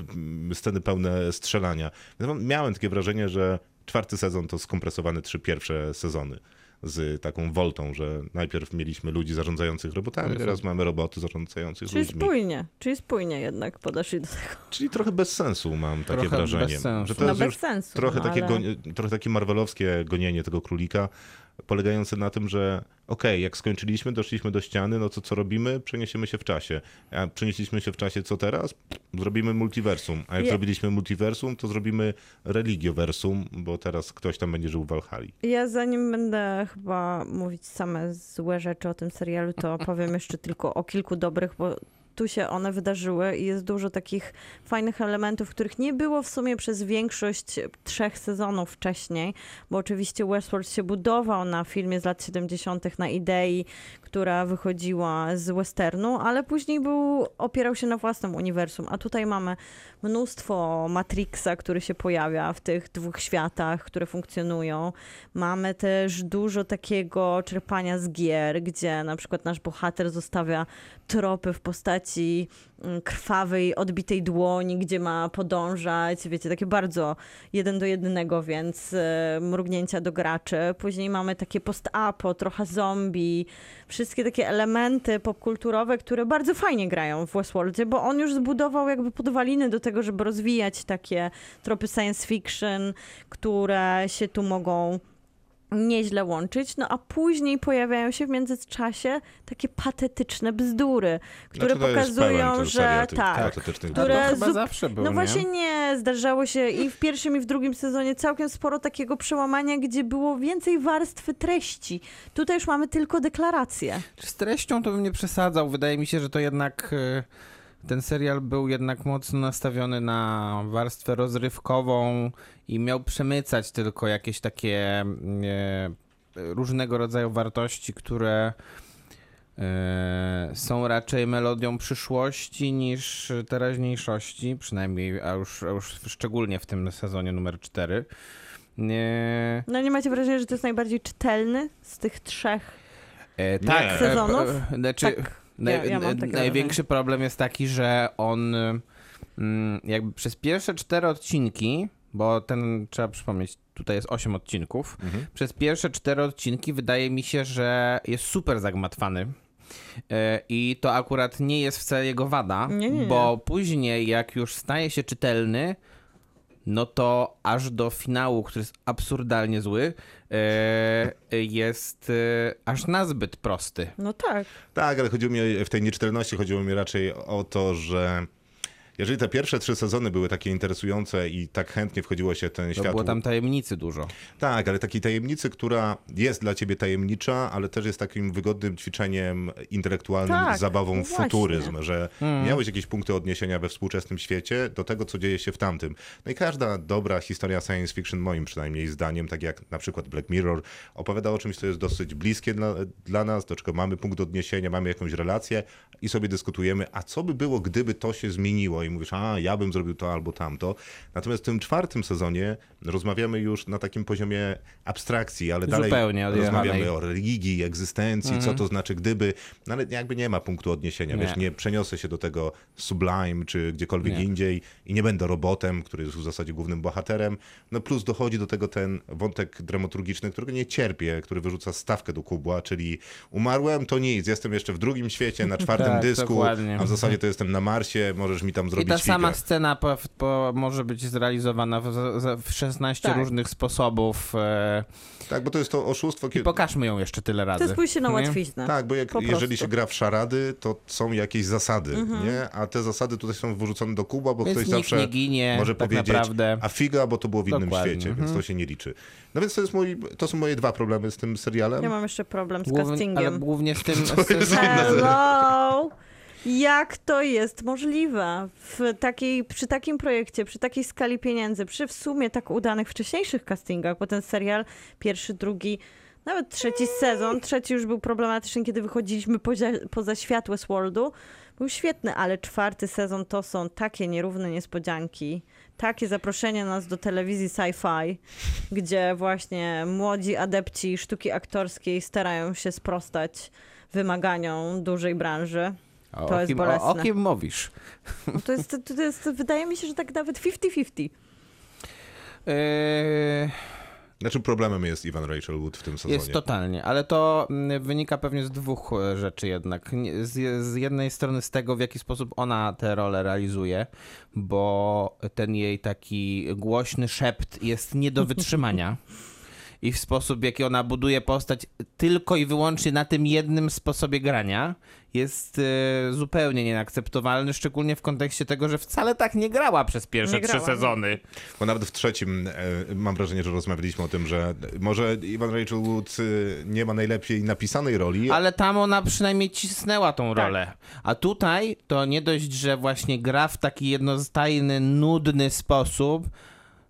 sceny pełne strzelania. Miałem takie wrażenie, że czwarty sezon to skompresowane trzy pierwsze sezony z taką woltą, że najpierw mieliśmy ludzi zarządzających robotami, teraz mamy roboty zarządzających Czyli ludźmi. spójnie, czyli spójnie jednak podeszli do tego. Czyli trochę bez sensu mam takie Trochę wrażenie. bez sensu. Że to No jest bez już sensu, trochę, no takie ale- trochę takie marvelowskie gonienie tego królika, polegające na tym, że okej, jak skończyliśmy, doszliśmy do ściany, no to co robimy? Przeniesiemy się w czasie. A przenieśliśmy się w czasie, co teraz? Zrobimy multiversum. A jak zrobiliśmy multiversum, to zrobimy religioversum, bo teraz ktoś tam będzie żył w Valhalla. Ja zanim będę chyba mówić same złe rzeczy o tym serialu, to powiem jeszcze tylko o kilku dobrych, bo tu się one wydarzyły i jest dużo takich fajnych elementów, których nie było w sumie przez większość trzech sezonów wcześniej, bo oczywiście Westworld się budował na filmie z lat 70. na idei, która wychodziła z westernu, ale później był, opierał się na własnym uniwersum, a tutaj mamy mnóstwo Matrixa, który się pojawia w tych dwóch światach, które funkcjonują. Mamy też dużo takiego czerpania z gier, gdzie na przykład nasz bohater zostawia tropy w postaci krwawej, odbitej dłoni, gdzie ma podążać, wiecie, takie bardzo jeden do jednego, więc e, mrugnięcia do graczy. Później mamy takie post-apo, trochę zombie, wszystkie takie elementy popkulturowe, które bardzo fajnie grają w Westworldzie, bo on już zbudował jakby podwaliny do tego, żeby rozwijać takie tropy science fiction, które się tu mogą nieźle łączyć, no a później pojawiają się w międzyczasie takie patetyczne bzdury, które Znaczy, to pokazują, że tak, patetycznych które to chyba zup- zawsze był, no nie? właśnie nie, zdarzało się i w pierwszym i w drugim sezonie całkiem sporo takiego przełamania, gdzie było więcej warstwy treści. Tutaj już mamy tylko deklaracje. Z treścią to bym nie przesadzał. Wydaje mi się, że to jednak e, ten serial był jednak mocno nastawiony na warstwę rozrywkową i miał przemycać tylko jakieś takie mm, e, różnego rodzaju wartości, które e, są raczej melodią przyszłości niż teraźniejszości, przynajmniej, a już, a już szczególnie w tym sezonie numer 4. Nie, No nie macie wrażenia, że to jest najbardziej czytelny z tych trzech? E, tak, Nie. e, Sezonów? e, Znaczy, Tak. Ja- ja największy problem jest taki, że on mm, jakby przez pierwsze cztery odcinki, bo ten trzeba przypomnieć, tutaj jest osiem odcinków, Mhm. przez pierwsze cztery odcinki wydaje mi się, że jest super zagmatwany. E, I to akurat nie jest wcale jego wada, Nie, nie, nie. bo później, jak już staje się czytelny, no to aż do finału, który jest absurdalnie zły, e, jest e, aż nazbyt prosty. No tak. Tak, ale chodziło mi w tej nieczytelności chodziło mi raczej o to, że jeżeli te pierwsze trzy sezony były takie interesujące i tak chętnie wchodziło się w ten To świat. było tam tajemnicy dużo. Tak, ale takiej tajemnicy, która jest dla ciebie tajemnicza, ale też jest takim wygodnym ćwiczeniem intelektualnym, Tak, zabawą no w futuryzm, że miałeś jakieś punkty odniesienia we współczesnym świecie do tego, co dzieje się w tamtym. No i każda dobra historia science fiction, moim przynajmniej zdaniem, tak jak na przykład Black Mirror, opowiada o czymś, co jest dosyć bliskie dla, dla nas, do czego mamy punkt odniesienia, mamy jakąś relację i sobie dyskutujemy, a co by było, gdyby to się zmieniło i mówisz, a ja bym zrobił to albo tamto. Natomiast w tym czwartym sezonie rozmawiamy już na takim poziomie abstrakcji, ale dalej Zupełnie rozmawiamy o religii, egzystencji, co to znaczy gdyby, no ale jakby nie ma punktu odniesienia, Nie. wiesz, nie przeniosę się do tego Sublime czy gdziekolwiek Nie. indziej i nie będę robotem, który jest w zasadzie głównym bohaterem. No plus dochodzi do tego ten wątek dramaturgiczny, którego nie cierpię, który wyrzuca stawkę do kubła, czyli umarłem, to nic, jestem jeszcze w drugim świecie, na czwartym Tak, dysku, dokładnie. a w zasadzie to jestem na Marsie, możesz mi tam I zrobić ta sama figę. scena po, po, może być zrealizowana w, w- w 16 Tak. różnych sposobów. E, Tak, bo to jest to oszustwo, I kiedy... pokażmy ją jeszcze tyle razy. To jest pójście na Nie? łatwiznę. Tak, bo jak, jeżeli się gra w szarady, to są jakieś zasady, nie? A te zasady tutaj są wyrzucone do kuba, bo Więc ktoś zawsze nie ginie, może tak powiedzieć, naprawdę. a figa, bo to było w innym Dokładnie, świecie, mhm. więc to się nie liczy. No więc to, jest mój, to są moje dwa problemy z tym serialem. Ja mam jeszcze problem z Głównie- ale castingiem. głównie z tym... z, Hello! Jak to jest możliwe w takiej, przy takim projekcie, przy takiej skali pieniędzy, przy w sumie tak udanych wcześniejszych castingach, bo ten serial, pierwszy, drugi, nawet trzeci sezon, trzeci już był problematyczny, kiedy wychodziliśmy poza, poza świat Westworldu, był świetny, ale czwarty sezon to są takie nierówne niespodzianki, takie zaproszenie nas do telewizji sci-fi, gdzie właśnie młodzi adepci sztuki aktorskiej starają się sprostać wymaganiom dużej branży. O, To jest kim, o, bolesne. o kim mówisz? No To jest, to jest, wydaje mi się, że tak nawet 50-50. Yy, Znaczy problemem jest Ivan Rachel Wood w tym sezonie. Jest totalnie, ale to mm, wynika pewnie z dwóch e, rzeczy jednak. Z, z jednej strony z tego, w jaki sposób ona tę rolę realizuje, bo ten jej taki głośny szept jest nie do wytrzymania. I w sposób, w jaki ona buduje postać tylko i wyłącznie na tym jednym sposobie grania, jest e, zupełnie nieakceptowalny, szczególnie w kontekście tego, że wcale tak nie grała przez pierwsze Nie trzy grała, nie. sezony. Bo nawet w trzecim e, mam wrażenie, że rozmawialiśmy o tym, że może Ivan Rachel Wood e, nie ma najlepiej napisanej roli, Ale tam ona przynajmniej cisnęła tą Tak. rolę. A tutaj to nie dość, że właśnie gra w taki jednostajny, nudny sposób,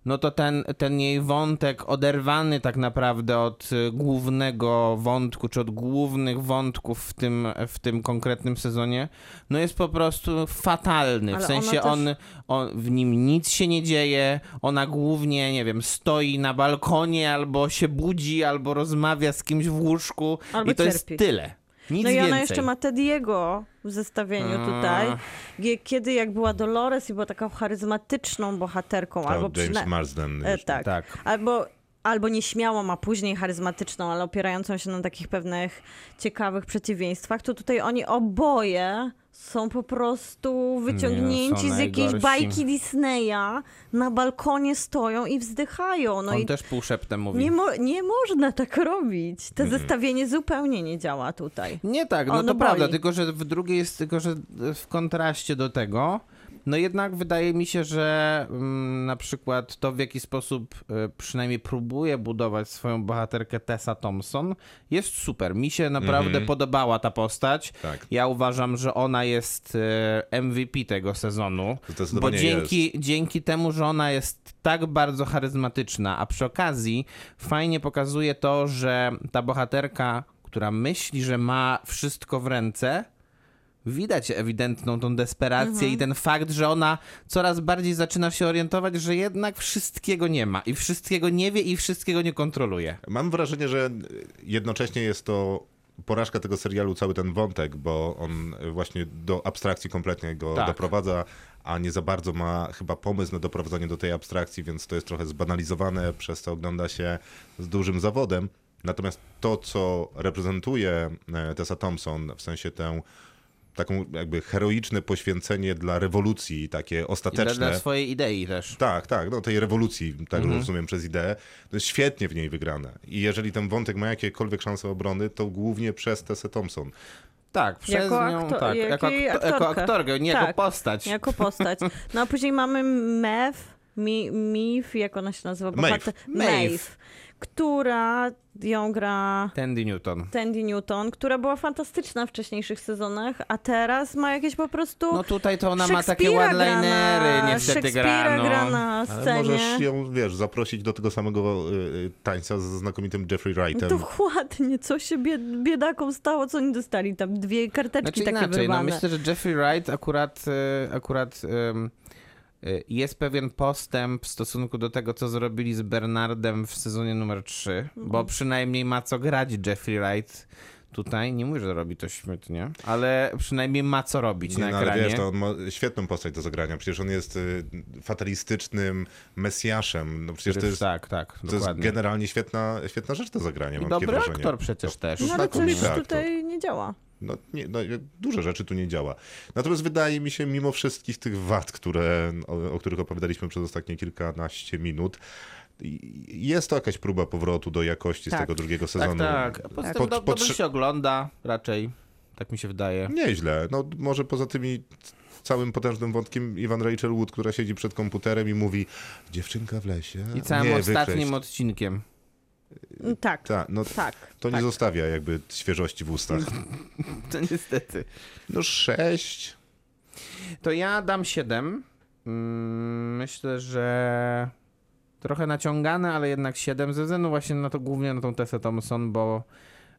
no to ten, ten jej wątek oderwany tak naprawdę od y, głównego wątku, czy od głównych wątków w tym, w tym konkretnym sezonie, no jest po prostu fatalny. W Ale sensie ona on, on, w nim nic się nie dzieje, ona głównie, nie wiem, stoi na balkonie, albo się budzi, albo rozmawia z kimś w łóżku Albo i to jest cierpi. tyle. Nic No i więcej. ona jeszcze ma Tediego w zestawieniu A. tutaj. Kiedy jak była Dolores i była taką charyzmatyczną bohaterką, to albo James przyna- Marsden. E, tak. Tak. Albo, albo nieśmiałą, a później charyzmatyczną, ale opierającą się na takich pewnych ciekawych przeciwieństwach, to tutaj oni oboje są po prostu wyciągnięci no, z jakiejś najgorsi. bajki Disneya, na balkonie stoją i wzdychają. No On i też półszeptem mówi. nie, mo- nie można tak robić. To zestawienie zupełnie nie działa tutaj. Nie tak, no On to boi. prawda, tylko że w drugiej jest, tylko że w kontraście do tego, no jednak wydaje mi się, że mm, na przykład to w jaki sposób y, przynajmniej próbuje budować swoją bohaterkę Tessa Thompson jest super. Mi się naprawdę podobała ta postać. Tak. Ja uważam, że ona jest y, MVP tego sezonu, bo dzięki, dzięki temu, że ona jest tak bardzo charyzmatyczna, a przy okazji fajnie pokazuje to, że ta bohaterka, która myśli, że ma wszystko w ręce, widać ewidentną tą desperację i ten fakt, że ona coraz bardziej zaczyna się orientować, że jednak wszystkiego nie ma i wszystkiego nie wie i wszystkiego nie kontroluje. Mam wrażenie, że jednocześnie jest to porażka tego serialu, cały ten wątek, bo on właśnie do abstrakcji kompletnie go Tak. doprowadza, a nie za bardzo ma chyba pomysł na doprowadzenie do tej abstrakcji, więc to jest trochę zbanalizowane, przez to ogląda się z dużym zawodem. Natomiast to, co reprezentuje e, Tessa Thompson, w sensie tę taką jakby heroiczne poświęcenie dla rewolucji, takie I dla, ostateczne. dla swojej idei też. Tak, tak, no tej rewolucji, tak Mhm. rozumiem przez ideę, to jest świetnie w niej wygrane. I jeżeli ten wątek ma jakiekolwiek szanse obrony, to głównie przez Tessę Thompson. Tak, przez Jako nią, akto- tak, jako, jakiej akto- jako aktorkę. aktorkę, nie jako Tak. postać. Jako postać. No a później mamy Mew, Mi, Mif, jak ona się nazywa? Maeve. Maeve. Maeve, która ją gra Tandy Newton. Tandy Newton, która była fantastyczna w wcześniejszych sezonach, a teraz ma jakieś po prostu... No tutaj to ona ma takie one-linery, na- niestety Szekspira gra, no. gra na Ale scenie. możesz ją, wiesz, zaprosić do tego samego y, y, tańca ze znakomitym Jeffrey Wrightem. No To ładnie, co się bied- biedakom stało, co oni dostali tam dwie karteczki Znaczy takie inaczej, no myślę, że Jeffrey Wright akurat, e, akurat e, jest pewien postęp w stosunku do tego, co zrobili z Bernardem w sezonie numer 3, bo Mhm. przynajmniej ma co grać Jeffrey Wright tutaj. Nie mówię, że robi to świetnie, ale przynajmniej ma co robić Nie, na no, ale ekranie. wiesz, to on ma świetną postać do zagrania. Przecież on jest y, fatalistycznym mesjaszem. No przecież to Który- jest, tak, tak, to jest dokładnie. generalnie świetna, świetna rzecz do zagrania. I Mam dobry aktor przecież też. No ale aktor. tutaj nie działa. No, nie, no, dużo rzeczy tu nie działa. Natomiast wydaje mi się, mimo wszystkich tych wad, które, o, o których opowiadaliśmy przez ostatnie kilkanaście minut, jest to jakaś próba powrotu do jakości z Tak. tego drugiego Tak, sezonu. tak. Poza tym Pod- do, pod- dobrze się ogląda raczej, tak mi się wydaje. Nieźle. No, może poza tymi całym potężnym wątkiem Iwan Rachel Wood, która siedzi przed komputerem i mówi dziewczynka w lesie. I całym nie, ostatnim wykreśl. odcinkiem. Mm, Tak, Tak, no tak. to nie tak. zostawia jakby świeżości w ustach. To niestety. No sześć. To ja dam 7. Mm, Myślę, że trochę naciągane, ale jednak 7 ze względu właśnie na to głównie na tą Tessę Thompson, bo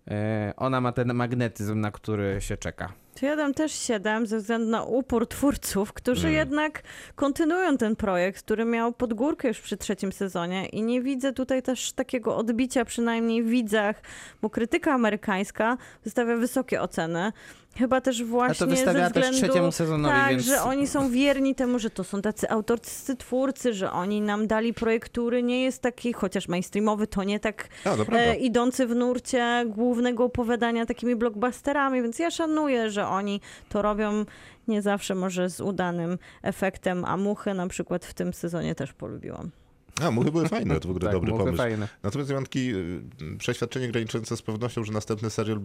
e, ona ma ten magnetyzm, na który się czeka. To ja dam też 7 ze względu na upór twórców, którzy Mm. jednak kontynuują ten projekt, który miał podgórkę już przy trzecim sezonie i nie widzę tutaj też takiego odbicia, przynajmniej w widzach, bo krytyka amerykańska wystawia wysokie oceny. Chyba też właśnie ze też względu, trzeciemu sezonowi, tak, więc- że oni są wierni temu, że to są tacy autorscy twórcy, że oni nam dali projekt, który nie jest taki, chociaż mainstreamowy, to nie tak A, e, idący w nurcie głównego opowiadania takimi blockbusterami, więc ja szanuję, że oni to robią nie zawsze może z udanym efektem, a muchy na przykład w tym sezonie też polubiłam. A, muchy były fajne, to w ogóle Tak, dobry muchy pomysł. fajne. Natomiast Janki, y, przeświadczenie graniczące z pewnością, że następny serial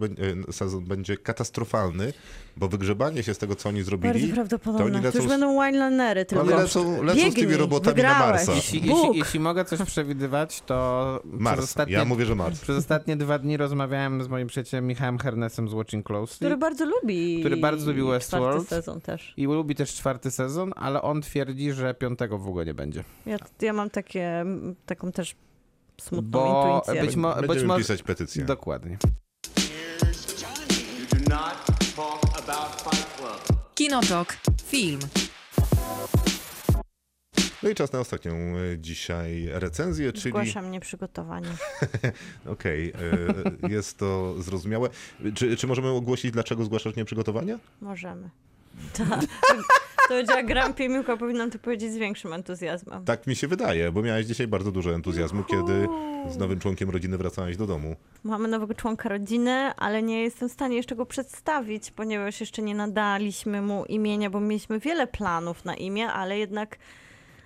y, sezon będzie katastrofalny, bo wygrzebanie się z tego, co oni Bardzo zrobili, to prawdopodobne. oni To, lecą już z- będą winelinery tylko. oni lecą, lecą z tymi robotami wygrałeś. na Marsa. Jeśli, jeśli, jeśli mogę coś przewidywać, to przez Mars. ostatnie, Ja mówię, że Mars. przez ostatnie dwa dni rozmawiałem z moim przyjacielem Michałem Hernesem z Watching Closely. Który bardzo lubi Który bardzo lubi czwarty Westworld. sezon też. I lubi też czwarty sezon, ale on twierdzi, że piątego w ogóle nie będzie. Ja, ja mam takie, taką też smutną Bo intuicję. być, mo- być może... pisać petycję. Dokładnie. Kinotok. Film. No i czas na ostatnią y, dzisiaj recenzję, czyli... Zgłaszam nieprzygotowanie. Okej, y, jest to zrozumiałe. Czy, czy możemy ogłosić, dlaczego zgłaszasz nieprzygotowanie? Możemy. Tak. To jak gram piemiłka, powinnam to powiedzieć z większym entuzjazmem. Tak mi się wydaje, bo miałeś dzisiaj bardzo dużo entuzjazmu, kiedy z nowym członkiem rodziny wracałeś do domu. Mamy nowego członka rodziny, ale nie jestem w stanie jeszcze go przedstawić, ponieważ jeszcze nie nadaliśmy mu imienia, bo mieliśmy wiele planów na imię, ale jednak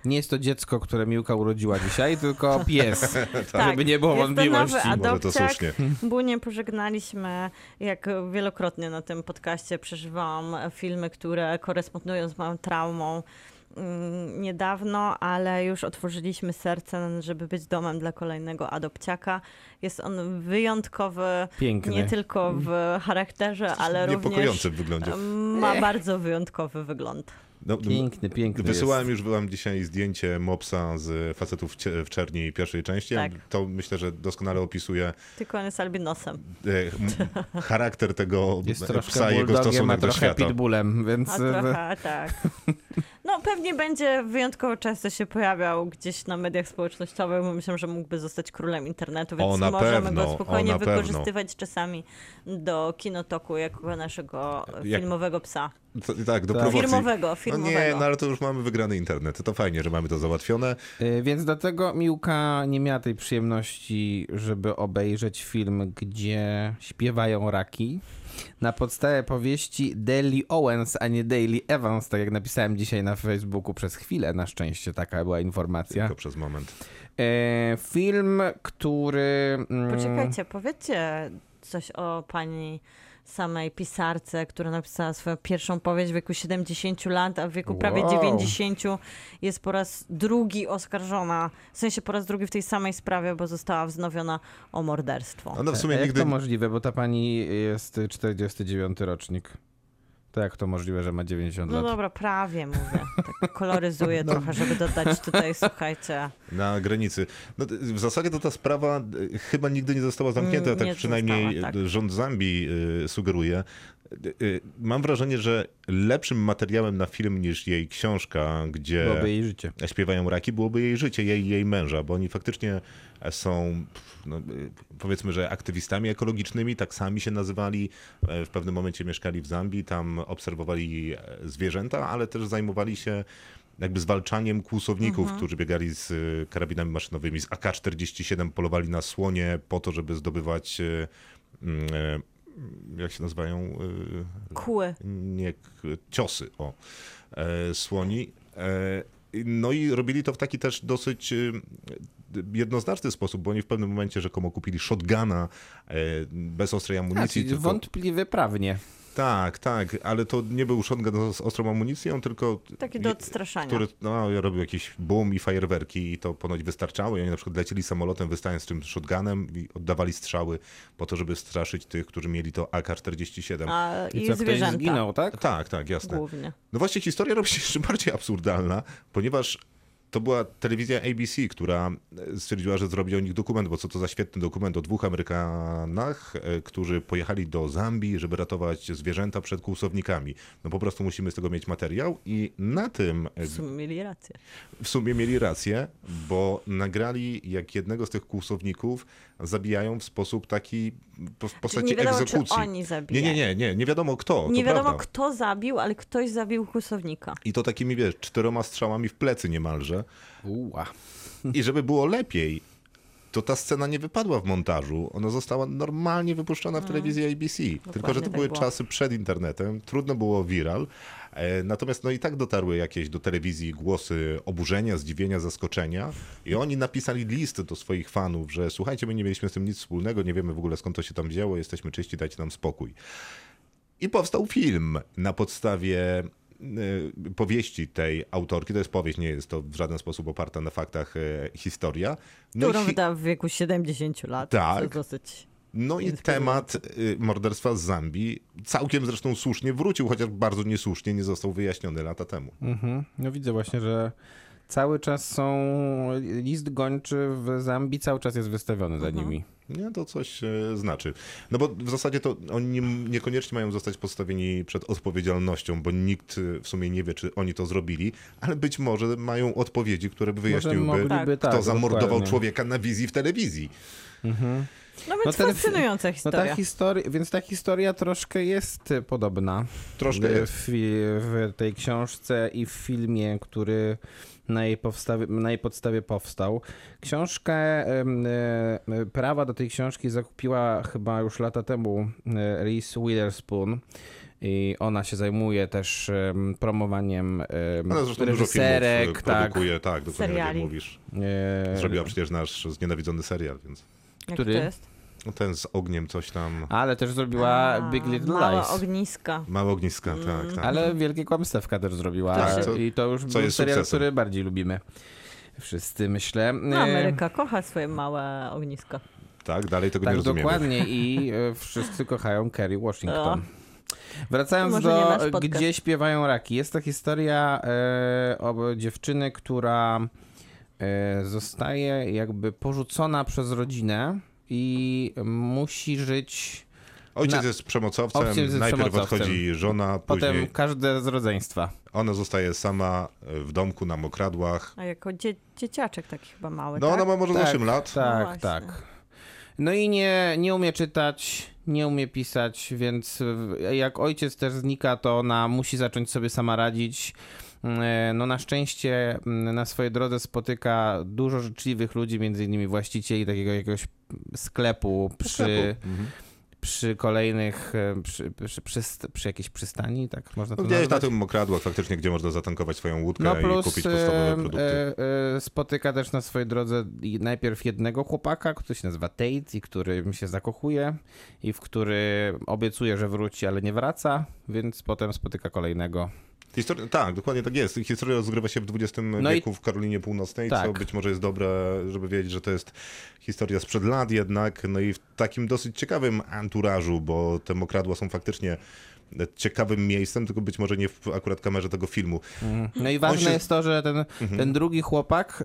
Nie jest to dziecko, które Miłka urodziła dzisiaj, tylko pies, tak, żeby nie było jest to wątpliwości. nowy to adopciak. słusznie. Bunię pożegnaliśmy, jak wielokrotnie na tym podcaście przeżywałam filmy, które korespondują z moją traumą mm, niedawno, ale już otworzyliśmy serce, żeby być domem dla kolejnego adopciaka. Jest on wyjątkowy Piękny. nie tylko w charakterze, ale również Niepokojący w wyglądzie. ma bardzo wyjątkowy wygląd. No, Piękny, piękny Wysyłałem jest. już wam dzisiaj zdjęcie mopsa z facetów w czerni pierwszej części. Tak. To myślę, że doskonale opisuje Tylko on jest albinosem. e, charakter tego Jest psa troszkę i jego stosunek do trochę świata. pitbullem, więc... A trochę tak. No pewnie będzie wyjątkowo często się pojawiał gdzieś na mediach społecznościowych, bo myślę, że mógłby zostać królem internetu, więc O, na możemy pewno, go o, spokojnie na pewno. wykorzystywać czasami do kinotoku jako naszego Jak- filmowego psa. To, tak, do Tak. promocji. Firmowego, No firmowego. nie, no ale to już mamy wygrany internet. To fajnie, że mamy to załatwione. Y, Więc dlatego Miłka nie miała tej przyjemności, żeby obejrzeć film, gdzie śpiewają raki. Na podstawie powieści Daily Owens, a nie Daily Evans, tak jak napisałem dzisiaj na Facebooku przez chwilę, na szczęście taka była informacja. Tylko przez moment. E, film, który... mm, Poczekajcie, powiedzcie coś o pani samej pisarce, która napisała swoją pierwszą powieść w wieku 70 lat, a w wieku prawie Wow. 90 jest po raz drugi oskarżona, w sensie po raz drugi w tej samej sprawie, bo została wznowiona o morderstwo. Ona w A sumie jak nigdy... to możliwe, bo ta pani jest 49 rocznik. To jak to możliwe, że ma 90 No lat? dobra, prawie mówię. Tak koloryzuję trochę, żeby dodać tutaj, słuchajcie. Na granicy. No, w zasadzie to ta sprawa y, chyba nigdy nie została zamknięta, Mm, tak nie przynajmniej została, tak. rząd Zambii y, sugeruje. Y, y, Mam wrażenie, że lepszym materiałem na film niż jej książka, gdzie Byłoby jej życie. śpiewają raki, byłoby jej życie, jej jej męża, bo oni faktycznie są, no, y, powiedzmy, że aktywistami ekologicznymi, tak sami się nazywali. E, W pewnym momencie mieszkali w Zambii, tam obserwowali zwierzęta, ale też zajmowali się jakby zwalczaniem kłusowników, którzy biegali z y, karabinami maszynowymi, z AK-47 polowali na słonie po to, żeby zdobywać y, jak się nazywają? y, Kły. nie, ciosy, o, e, słoni. E, no i robili to w taki też dosyć y, jednoznaczny sposób, bo oni w pewnym momencie rzekomo kupili shotguna e, bez ostrej amunicji. czyli tylko, wątpliwy prawnie. Tak, tak, ale to nie był shotgun z ostrą amunicją, tylko Taki do odstraszania. który no, robił jakiś boom i fajerwerki i to ponoć wystarczało i oni na przykład lecieli samolotem wystając tym shotgunem i oddawali strzały po to, żeby straszyć tych, którzy mieli to AK-47. A, I I, co, zwierzęta zginął, tak? Tak, tak, jasne. głównie. No właśnie historia robi się jeszcze bardziej absurdalna, ponieważ to była telewizja ABC, która stwierdziła, że zrobi o nich dokument, bo co to za świetny dokument o dwóch Amerykanach, e, którzy pojechali do Zambii, żeby ratować zwierzęta przed kłusownikami. No po prostu musimy z tego mieć materiał i na tym e, W sumie mieli rację. w sumie mieli rację, bo nagrali jak jednego z tych kłusowników zabijają w sposób taki po- w Czyli postaci nie wiadomo, egzekucji. czy oni zabili. nie, nie, nie, nie, nie wiadomo kto. Nie to wiadomo, prawda. kto zabił, ale ktoś zabił kłusownika. I to takimi, wiesz, czteroma strzałami w plecy niemalże. Uła. I żeby było lepiej, to ta scena nie wypadła w montażu. Ona została normalnie wypuszczona w telewizji ABC. Tylko, że to tak były było. czasy przed internetem. Trudno było viral. E, Natomiast no i tak dotarły jakieś do telewizji głosy oburzenia, zdziwienia, zaskoczenia. I oni napisali list do swoich fanów, że słuchajcie, my nie mieliśmy z tym nic wspólnego, nie wiemy w ogóle skąd to się tam wzięło, jesteśmy czyści, dajcie nam spokój. I powstał film na podstawie powieści tej autorki. To jest powieść, nie jest to w żaden sposób oparta na faktach e, historia. No Którą hi- w wieku 70 lat. Tak. Dosyć... no i temat y, morderstwa z Zambii całkiem zresztą słusznie wrócił, chociaż bardzo niesłusznie nie został wyjaśniony lata temu. Mhm. No widzę właśnie, że cały czas są list gończy w Zambii, cały czas jest wystawiony za nimi. Nie, to coś e, znaczy. No bo w zasadzie to oni nie, niekoniecznie mają zostać postawieni przed odpowiedzialnością, bo nikt e, w sumie nie wie, czy oni to zrobili, ale być może mają odpowiedzi, które by wyjaśniłyby, mogliby, kto tak, zamordował dokładnie. człowieka na wizji w telewizji. No więc No ten- fascynująca No historia. ta historia, więc ta historia troszkę jest e, podobna. Troszkę w, jest. w, w tej książce i w filmie, który na jej, powstawie, na jej podstawie powstał. Książkę, e, prawa do tej książki zakupiła chyba już lata temu e, Reese Witherspoon. I ona się zajmuje też em, promowaniem em, Ona zresztą dużo reżyserek, filmów e, tak. produkuje, tak, dokładnie tak jak mówisz. Zrobiła przecież nasz znienawidzony serial, więc Jak który? to jest? No ten z ogniem coś tam, Ale też zrobiła A, Big Little małe Lies. ogniska. małe ogniska, tak, tak. Ale Wielkie Kłamstewka też zrobiła. Tak, co- I to już co był jest serial, sukcesem. który bardziej lubimy. Wszyscy, myślę. No, E, Ameryka kocha swoje małe ogniska. tak, dalej tego Tak, nie rozumiemy. dokładnie. I e, wszyscy kochają Kerry Washington. To Wracając może nie do nasz podcast. Gdzie śpiewają raki. Jest to historia e, o dziewczyny, która e, zostaje jakby porzucona przez rodzinę i musi żyć Ojciec Na- jest przemocowcem, Ojciec jest najpierw przemocowcem. odchodzi żona, potem później każde z rodzeństwa. ona zostaje sama e, w domku na mokradłach. A jako dzie dzieciaczek taki chyba mały, No tak? ona ma może Tak, 8 lat. Tak, właśnie. tak. No i nie, nie umie czytać, nie umie pisać, więc jak ojciec też znika, to ona musi zacząć sobie sama radzić. E, No na szczęście mm, na swojej drodze spotyka dużo życzliwych ludzi, między innymi właścicieli takiego jakiegoś sklepu przy, Sklepu. Mhm. przy kolejnych, e, przy, przy, przy, przy jakiejś przystani, tak można to No, gdzieś na nazwać? tym mokradłach faktycznie, gdzie można zatankować swoją łódkę No i plus kupić podstawowe e, produkty. e, e, spotyka też na swojej drodze i najpierw jednego chłopaka, który się nazywa Tate i który się zakochuje i w który obiecuje, że wróci, ale nie wraca, więc potem spotyka kolejnego. Historia, tak, dokładnie tak jest. Historia rozgrywa się w XX No i- wieku w Karolinie Północnej, co Tak. być może jest dobre, żeby wiedzieć, że to jest historia sprzed lat jednak, no i w takim dosyć ciekawym anturażu, bo te mokradła są faktycznie ciekawym miejscem, tylko być może nie w akurat kamerze tego filmu. No i ważne się- Mhm. jest to, że ten, ten drugi chłopak,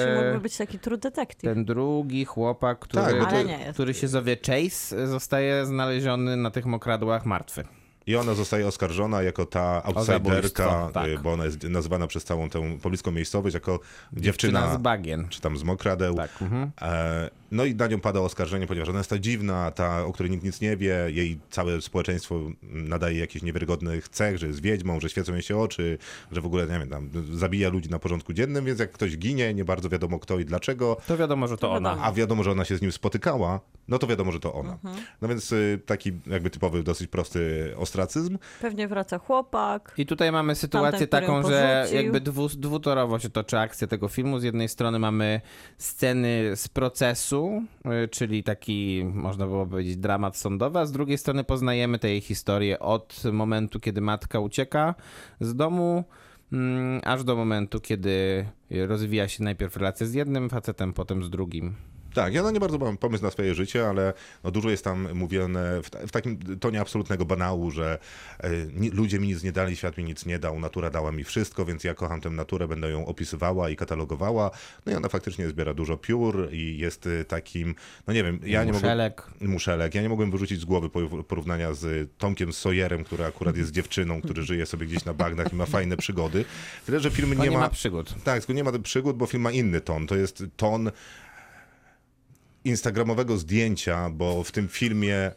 Czy e, mógłby być taki true detective? ten drugi chłopak, który, Tak, to- który się zowie Chase, zostaje znaleziony na tych mokradłach martwy. I ona zostaje oskarżona jako ta outsiderka, zabójstwo, tak. y, bo ona jest nazywana przez całą tę pobliską miejscowość jako Dziewczyna dziewczyna, z bagien. czy tam z mokradeł. Tak, mhm. E, no i na nią pada oskarżenie, ponieważ ona jest ta dziwna, ta, o której nikt nic nie wie, jej całe społeczeństwo nadaje jakichś niewiarygodnych cech, że jest wiedźmą, że świecą jej się oczy, że w ogóle, nie wiem, tam, zabija ludzi na porządku dziennym, więc jak ktoś ginie, nie bardzo wiadomo kto i dlaczego, To wiadomo, że to ona. wiadomo. a wiadomo, że ona się z nim spotykała, no to wiadomo, że to ona. Mhm. No więc y, taki jakby typowy, dosyć prosty ostracyzm. Pewnie wraca chłopak. I tutaj mamy sytuację Tamten, taką, że jakby dwu, dwutorowo się toczy akcja tego filmu. Z jednej strony mamy sceny z procesu, y, czyli taki, można było powiedzieć, dramat sądowy, a z drugiej strony poznajemy tę jej historię od momentu, kiedy matka ucieka z domu, mm, aż do momentu, kiedy rozwija się najpierw relacja z jednym facetem, potem z drugim. Tak, ja no nie bardzo mam pomysł na swoje życie, ale no dużo jest tam mówione w, w takim tonie absolutnego banału, że ni, ludzie mi nic nie dali, świat mi nic nie dał, natura dała mi wszystko, więc ja kocham tę naturę, będę ją opisywała i katalogowała. No i ona faktycznie zbiera dużo piór i jest e, takim, no nie wiem, ja nie. Muszelek. Muszelek. Ja nie mogłem wyrzucić z głowy po- porównania z Tomkiem Sawyerem, który akurat jest dziewczyną, który żyje sobie gdzieś na bagnach i ma fajne przygody. Tyle, że film nie, nie ma... ma przygód. Tak, tylko nie ma przygód, bo film ma inny ton. To jest ton instagramowego zdjęcia, bo w tym filmie e,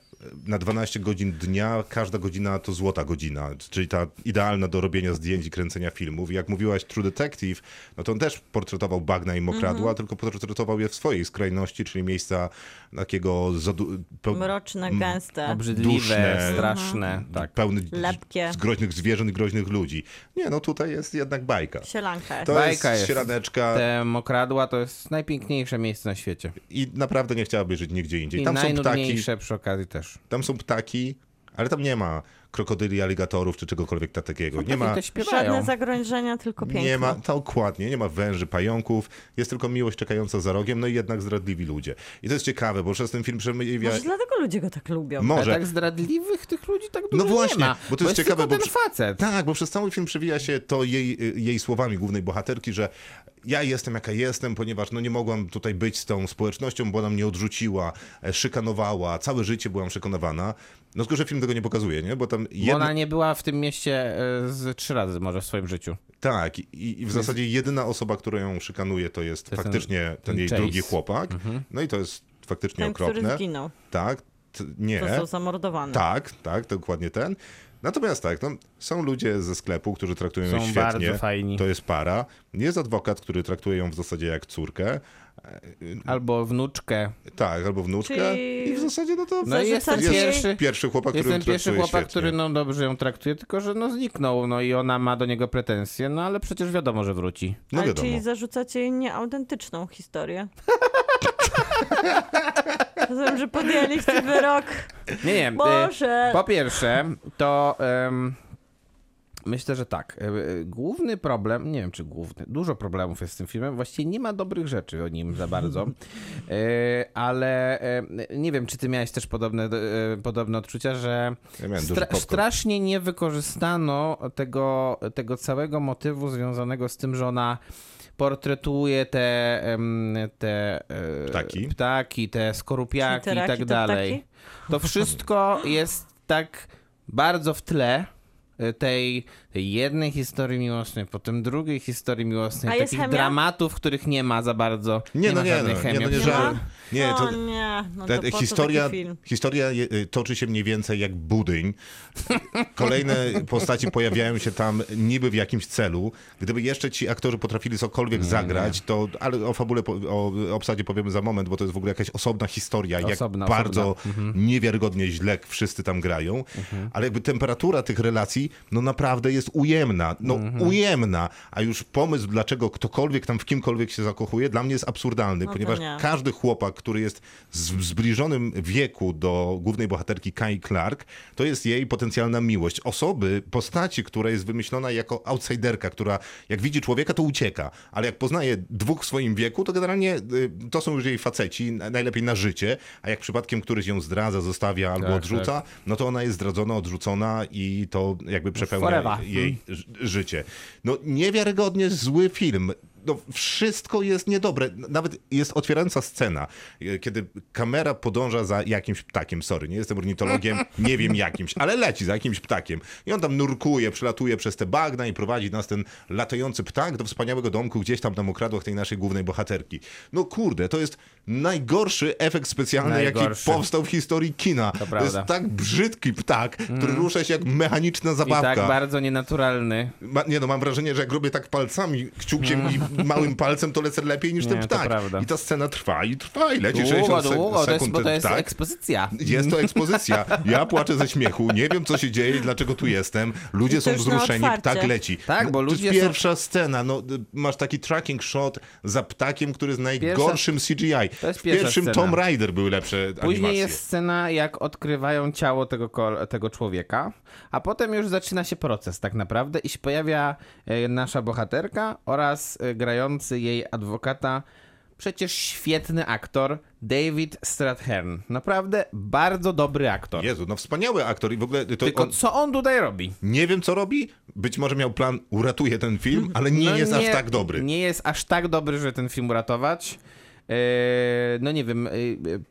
na 12 godzin dnia każda godzina to złota godzina, czyli ta idealna do robienia zdjęć i kręcenia filmów. I jak mówiłaś True Detective, no to on też portretował bagna i mokradła, tylko portretował je w swojej skrajności, czyli miejsca takiego Mroczne, gęste. Obrzydliwe, duszne. straszne. Tak. pełny Lepkie. z groźnych zwierząt i groźnych ludzi. Nie, no tutaj jest jednak bajka. Sielanka jest. To Bajka jest Te mokradła to jest najpiękniejsze miejsce na świecie. i naprawdę nie chciałaby żyć nigdzie indziej. I Tam są ptaki, przy okazji też. tam są ptaki, ale tam nie ma krokodyli, aligatorów czy czegokolwiek takiego. Nie ma. Żadne zagrożenia, tylko piękno. nie ma, dokładnie, nie ma węży, pająków, jest tylko miłość czekająca za rogiem, no i jednak zdradliwi ludzie. I to jest ciekawe, bo przez ten film przemawia... Może dlatego ludzie go tak lubią. Może. tak zdradliwych tych ludzi tak dużo No właśnie, nie ma. bo to jest ciekawe, tylko bo ten facet. Tak, bo przez cały film przewija się to jej, jej słowami głównej bohaterki, że ja jestem jaka jestem, ponieważ no nie mogłam tutaj być z tą społecznością, bo ona mnie odrzuciła, e, szykanowała, całe życie byłam szykanowana. No tylko, że film tego nie pokazuje, nie? Bo tam Bo jedna... ona nie była w tym mieście e, z trzy razy może w swoim życiu. Tak, i, i w zasadzie jedyna osoba, która ją szykanuje, to jest To jest faktycznie ten, ten jej Chase. drugi chłopak. No i to jest faktycznie Ten, który okropne. zginął. Tak, t- nie. Został zamordowany. Tak, tak, dokładnie ten. Natomiast tak, no, są ludzie ze sklepu, którzy traktują ją Są świetnie. bardzo fajni. To jest para. Jest adwokat, który traktuje ją w zasadzie jak córkę. Albo wnuczkę. Tak, albo wnuczkę. Czyli- I w zasadzie no to No jest ten pierwszy, pierwszy chłopak, który jest ten pierwszy chłopak, świetnie. który no dobrze ją traktuje, tylko że no zniknął, no i ona ma do niego pretensje, no ale przecież wiadomo, że wróci. No Ale wiadomo. czyli zarzucacie jej nieautentyczną historię. Rozumiem, że podjęliście wyrok. Nie, nie. e, Boże! Po pierwsze, to em, myślę, że tak. e, e, Główny problem, nie wiem czy główny, dużo problemów jest z tym filmem. Właściwie nie ma dobrych rzeczy o nim za bardzo. E, ale nie wiem, czy ty miałeś też podobne, podobne odczucia, że Ja stra- strasznie nie wykorzystano tego, tego całego motywu związanego z tym, że ona portretuje te, te Ptaki. ptaki, te skorupiaki i tak dalej. To wszystko jest tak bardzo w tle e, tej, jednej historii miłosnej, potem drugiej historii miłosnej, A jest takich chemia? dramatów, których nie ma za bardzo. Nie, no ma nie, żadnej no, chemii. nie, no nie Nie żal. ma? Nie, to, o nie, no Ta, to po co historia, taki film? historia je- y, toczy się mniej więcej jak budyń. Kolejne postaci pojawiają się tam niby w jakimś celu. Gdyby jeszcze ci aktorzy potrafili cokolwiek zagrać, to ale o fabule, po- o obsadzie powiemy za moment, bo to jest w ogóle jakaś osobna historia, Osobna, jak bardzo osobna. niewiarygodnie źle wszyscy tam grają. Ale jakby temperatura tych relacji, no naprawdę jest ujemna. No ujemna. A już pomysł, dlaczego ktokolwiek tam w kimkolwiek się zakochuje, dla mnie jest absurdalny, No ponieważ nie. każdy chłopak, który jest z- w zbliżonym wieku do głównej bohaterki Kai Clark, to jest jej potencjalna miłość. Osoby, postaci, która jest wymyślona jako outsiderka, która jak widzi człowieka, to ucieka, ale jak poznaje dwóch w swoim wieku, to generalnie y, to są już jej faceci, na- najlepiej na życie, a jak przypadkiem któryś ją zdradza, zostawia albo Tak, odrzuca, no to ona jest zdradzona, odrzucona i to jakby przepełnia Forever. Jej ży- życie. No niewiarygodnie zły film. No, wszystko jest niedobre. Nawet jest otwierająca scena, e, kiedy kamera podąża za jakimś ptakiem. Sorry, nie jestem ornitologiem, nie wiem jakimś, ale leci za jakimś ptakiem. I on tam nurkuje, przelatuje przez te bagna i prowadzi nas ten latający ptak do wspaniałego domku gdzieś tam na mokradłach tej naszej głównej bohaterki. No kurde, to jest najgorszy efekt specjalny, jaki Najgorszy. powstał w historii kina. To, prawda. jest tak brzydki ptak, który rusza się jak mechaniczna I zabawka. tak bardzo nienaturalny. Ma, nie no, mam wrażenie, że jak robię tak palcami, kciukiem i małym palcem, to lecę lepiej niż ten ptak. I ta scena trwa i trwa i leci Długo, 60 sek- długo, to jest, sekund bo to jest ptak. ekspozycja. Jest to ekspozycja. Ja płaczę ze śmiechu, nie wiem co się dzieje, dlaczego tu jestem. Ludzie są wzruszeni, ptak leci. Tak, bo to ludzie jest są- pierwsza scena, no, masz taki tracking shot za ptakiem, który jest najgorszym CGI. To jest w pierwsza pierwszym scena. Tomb Raider były lepsze Później animacje. jest scena, jak odkrywają ciało tego, tego człowieka, a potem już zaczyna się proces tak naprawdę i się pojawia e, nasza bohaterka oraz e, grający jej adwokata, przecież świetny aktor David Strathairn. Naprawdę bardzo dobry aktor. Jezu, no wspaniały aktor i w ogóle Tylko on, co on tutaj robi? nie wiem co robi, być może miał plan uratuje ten film, ale nie No jest aż tak dobry. Nie jest aż tak dobry, żeby ten film uratować. E, no nie wiem, e,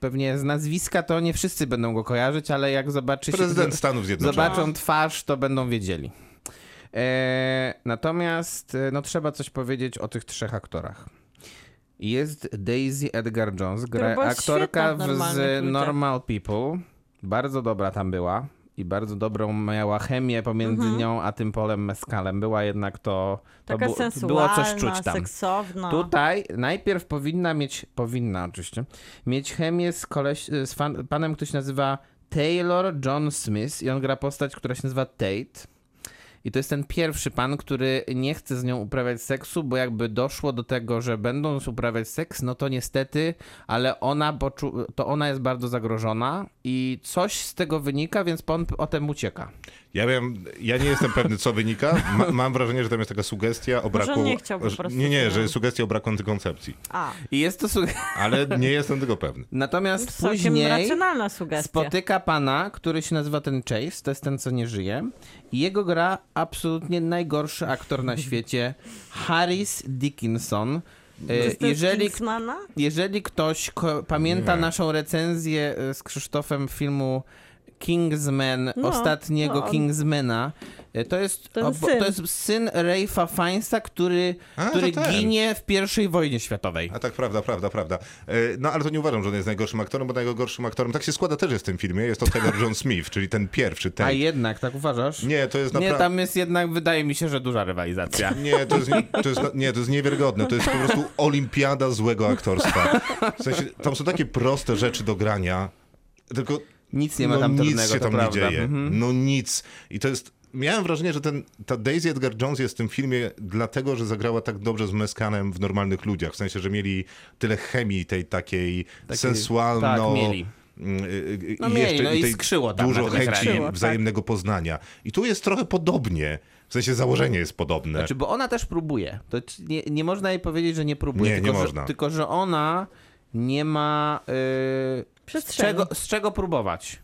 pewnie z nazwiska to nie wszyscy będą go kojarzyć, ale jak zobaczy się, Prezydent Stanów Zjednoczonych. zobaczą twarz, to będą wiedzieli. E, natomiast e, no trzeba coś powiedzieć o tych trzech aktorach. Jest Daisy Edgar Jones, gra, aktorka świetna z. Normal People. Bardzo dobra tam była i bardzo dobrą miała chemię pomiędzy nią a tym Polem Mescalem. Była jednak to, to Taka bu- sensualna, było coś czuć tam. seksowna. Tutaj najpierw powinna mieć, powinna oczywiście, mieć chemię z, koleś, z fan, panem, który się nazywa Taylor John Smith i on gra postać, która się nazywa Tate. I to jest ten pierwszy pan, który nie chce z nią uprawiać seksu, bo jakby doszło do tego, że będą uprawiać seks, no to niestety, ale ona, poczu- to ona jest bardzo zagrożona i coś z tego wynika, więc pan potem ucieka. Ja wiem, ja nie jestem pewny, co wynika. Ma, mam wrażenie, że tam jest taka sugestia o Może braku. nie chciał po że- prostu nie, nie, że jest sugestia o braku antykoncepcji. A, I jest to... Su- Ale nie jestem tego pewny. Natomiast całkiem później... racjonalna sugestia. Spotyka pana, który się nazywa ten Chase, to jest ten, co nie żyje. I jego gra absolutnie najgorszy aktor na świecie, Harris Dickinson. E, To jest Jeżeli, jeżeli ktoś ko- pamięta Nie. naszą recenzję e, z Krzysztofem filmu Kingsman, No, ostatniego no. Kingsmana, e, to jest, Ten obo- syn. to jest syn Fiennesa, który, A, to który ten. ginie w pierwszej wojnie światowej. A tak, prawda, prawda, prawda. E, No ale to nie uważam, że on jest najgorszym aktorem, bo najgorszym aktorem, tak się składa też jest w tym filmie, jest to Taylor John Smith, czyli ten pierwszy, ten. A jednak, tak uważasz? Nie, to jest Nie, naprawdę... tam jest jednak, wydaje mi się, że duża rywalizacja. Nie, to jest, nie, to jest, nie, to jest niewiarygodne. To jest po prostu olimpiada złego aktorstwa. W sensie, tam są takie proste rzeczy do grania, tylko Nic nie ma no, tam nic trudnego, się to tam prawda. nie dzieje. Mhm. No nic. I to jest... Miałem wrażenie, że ten, ta Daisy Edgar Jones jest w tym filmie dlatego, że zagrała tak dobrze z Meskanem w normalnych ludziach. W sensie, że mieli tyle chemii tej takiej sensualno... tak, mieli. Mm, y, y, No i mieli, jeszcze no i tej skrzyło tam dużo chęci. Skrzyło, tak. wzajemnego poznania. I tu jest trochę podobnie. W sensie założenie jest podobne. Znaczy, bo ona też próbuje. To nie, nie można jej powiedzieć, że nie próbuje. Nie, nie tylko, można. Że, tylko, że ona nie ma yy, z, czego, z czego próbować.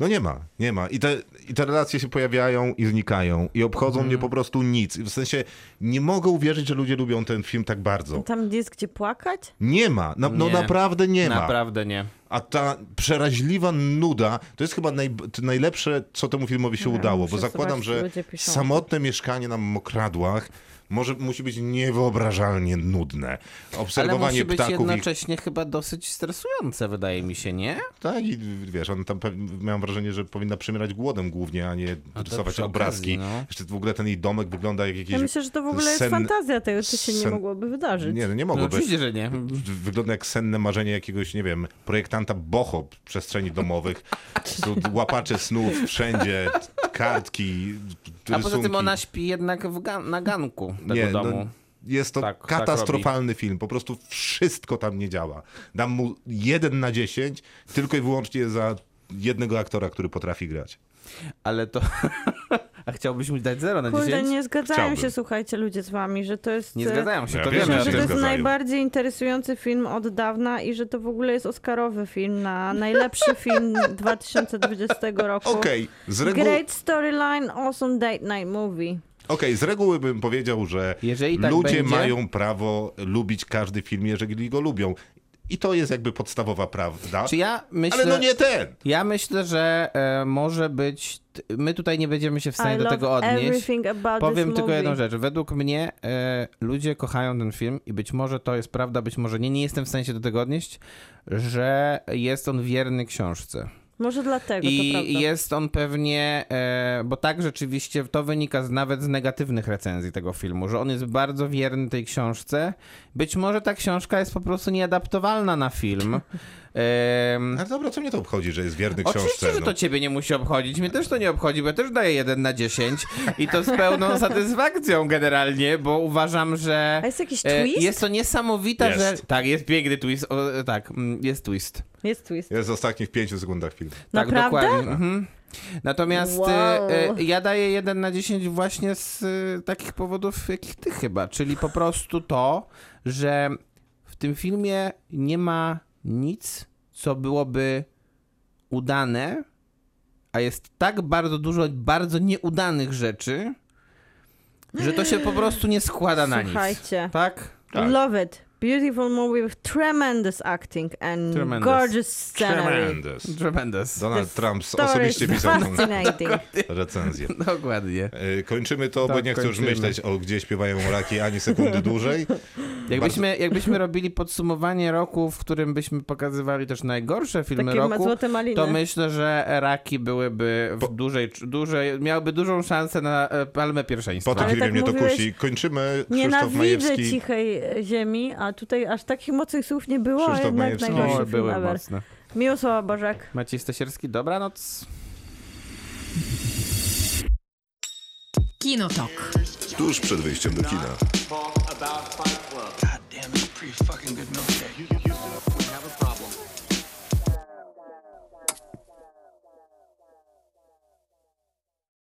No nie ma, nie ma. I te, I te relacje się pojawiają i znikają i obchodzą Mhm. mnie po prostu nic. W sensie nie mogę uwierzyć, że ludzie lubią ten film tak bardzo. Tam jest gdzie płakać? Nie ma, no, no Nie. naprawdę nie ma. Naprawdę nie. A ta przeraźliwa nuda, to jest chyba naj, to najlepsze, co temu filmowi się udało, bo zakładam, że samotne mieszkanie na mokradłach może, musi być niewyobrażalnie nudne. Ale Obserwowanie musi być ptaków i jednocześnie chyba dosyć stresujące, wydaje mi się, nie? Tak, i wiesz, on tam miałem wrażenie, że powinna przymierać głodem głównie, a nie to rysować obrazki. okazji, no. Jeszcze w ogóle ten jej domek wygląda jak jakiś... Ja myślę, że to w ogóle jest sen- fantazja tego, co się nie sen- mogłoby wydarzyć. Nie, no nie No, mogłoby. oczywiście, że nie. Wygląda jak senne marzenie jakiegoś, nie wiem, projektanta boho przestrzeni domowych. Łapacze snów wszędzie, kartki, A poza tym ona śpi jednak w ga- na ganku tego Nie, domu. No, jest to Tak, tak katastrofalny film. Po prostu wszystko tam nie działa. Dam mu jeden na 10 tylko i wyłącznie za jednego aktora, który potrafi grać. Ale to... A chciałbyś mu dać 0 na Kurde, 10? nie zgadzają Chciałbym. się, słuchajcie, ludzie z wami, że to jest... Nie e, zgadzają się, Ja to wiem, wiemy. że że to jest zgadzają. najbardziej interesujący film od dawna i że to w ogóle jest Oscarowy film na najlepszy film 2020 roku. Okej, z reguły... Great storyline, awesome date night movie. Okej, z reguły bym powiedział, że tak ludzie będzie- mają prawo lubić każdy film, jeżeli go lubią. I to jest jakby podstawowa prawda. Czy ja myślę... Ale no nie ten! Ja myślę, że e, może być. t- My tutaj nie będziemy się w stanie I do tego odnieść. Powiem tylko movie. jedną rzecz. Według mnie e, ludzie kochają ten film i być może to jest prawda, być może nie. Nie jestem w stanie się do tego odnieść, że jest on wierny książce. Może dlatego, I jest on pewnie, e, bo tak rzeczywiście to wynika z, nawet z negatywnych recenzji tego filmu, że on jest bardzo wierny tej książce. Być może ta książka jest po prostu nieadaptowalna na film. Em, Ale dobra, co mnie to obchodzi, że jest wierny książce? Oczywiście, że no. to ciebie nie musi obchodzić. Mnie też to nie obchodzi, bo ja też daję 1 na 10 i to z pełną satysfakcją generalnie, bo uważam, że A jest jakiś e, twist? jest to niesamowita, Jest. że... Tak, jest piękny twist. O, tak, mm, jest twist. Jest twist. Jest w ostatnich pięciu sekundach film. Tak, Naprawdę? dokładnie. Mhm. Natomiast Wow. e, e, ja daję 1 na 10 właśnie z e, takich powodów, jakich ty chyba, czyli po prostu to, że w tym filmie nie ma nic, co byłoby udane, a jest tak bardzo dużo bardzo nieudanych rzeczy, że to się po prostu nie składa na nic. Słuchajcie. Tak? Tak. Love it. Beautiful movie with tremendous acting and Tremendous. gorgeous scenery. Tremendous. Tremendous. Donald The Trump osobiście is pisał tą fascinating. recenzję. Dokładnie. E, Kończymy to, bo Tak, nie chcę już myśleć o gdzie śpiewają raki ani sekundy dłużej. Jakbyśmy, jakbyśmy robili podsumowanie roku, w którym byśmy pokazywali też najgorsze filmy Takie roku, to myślę, że Raki byłyby w Po- dużej, dłużej, miałyby dużą szansę na e, palmę pierwszeństwa. Po tym Ale filmie tak mnie to kusi. Kończymy. Krzysztof Nienawidzę Majewski. cichej ziemi, a tutaj aż takich mocnych słów nie było, a Krzysztof jednak najgorszy film były ever. mocne. Miłosława Bożek. Maciej Stasierski, dobranoc. Kinotok. Tuż przed wyjściem do kina.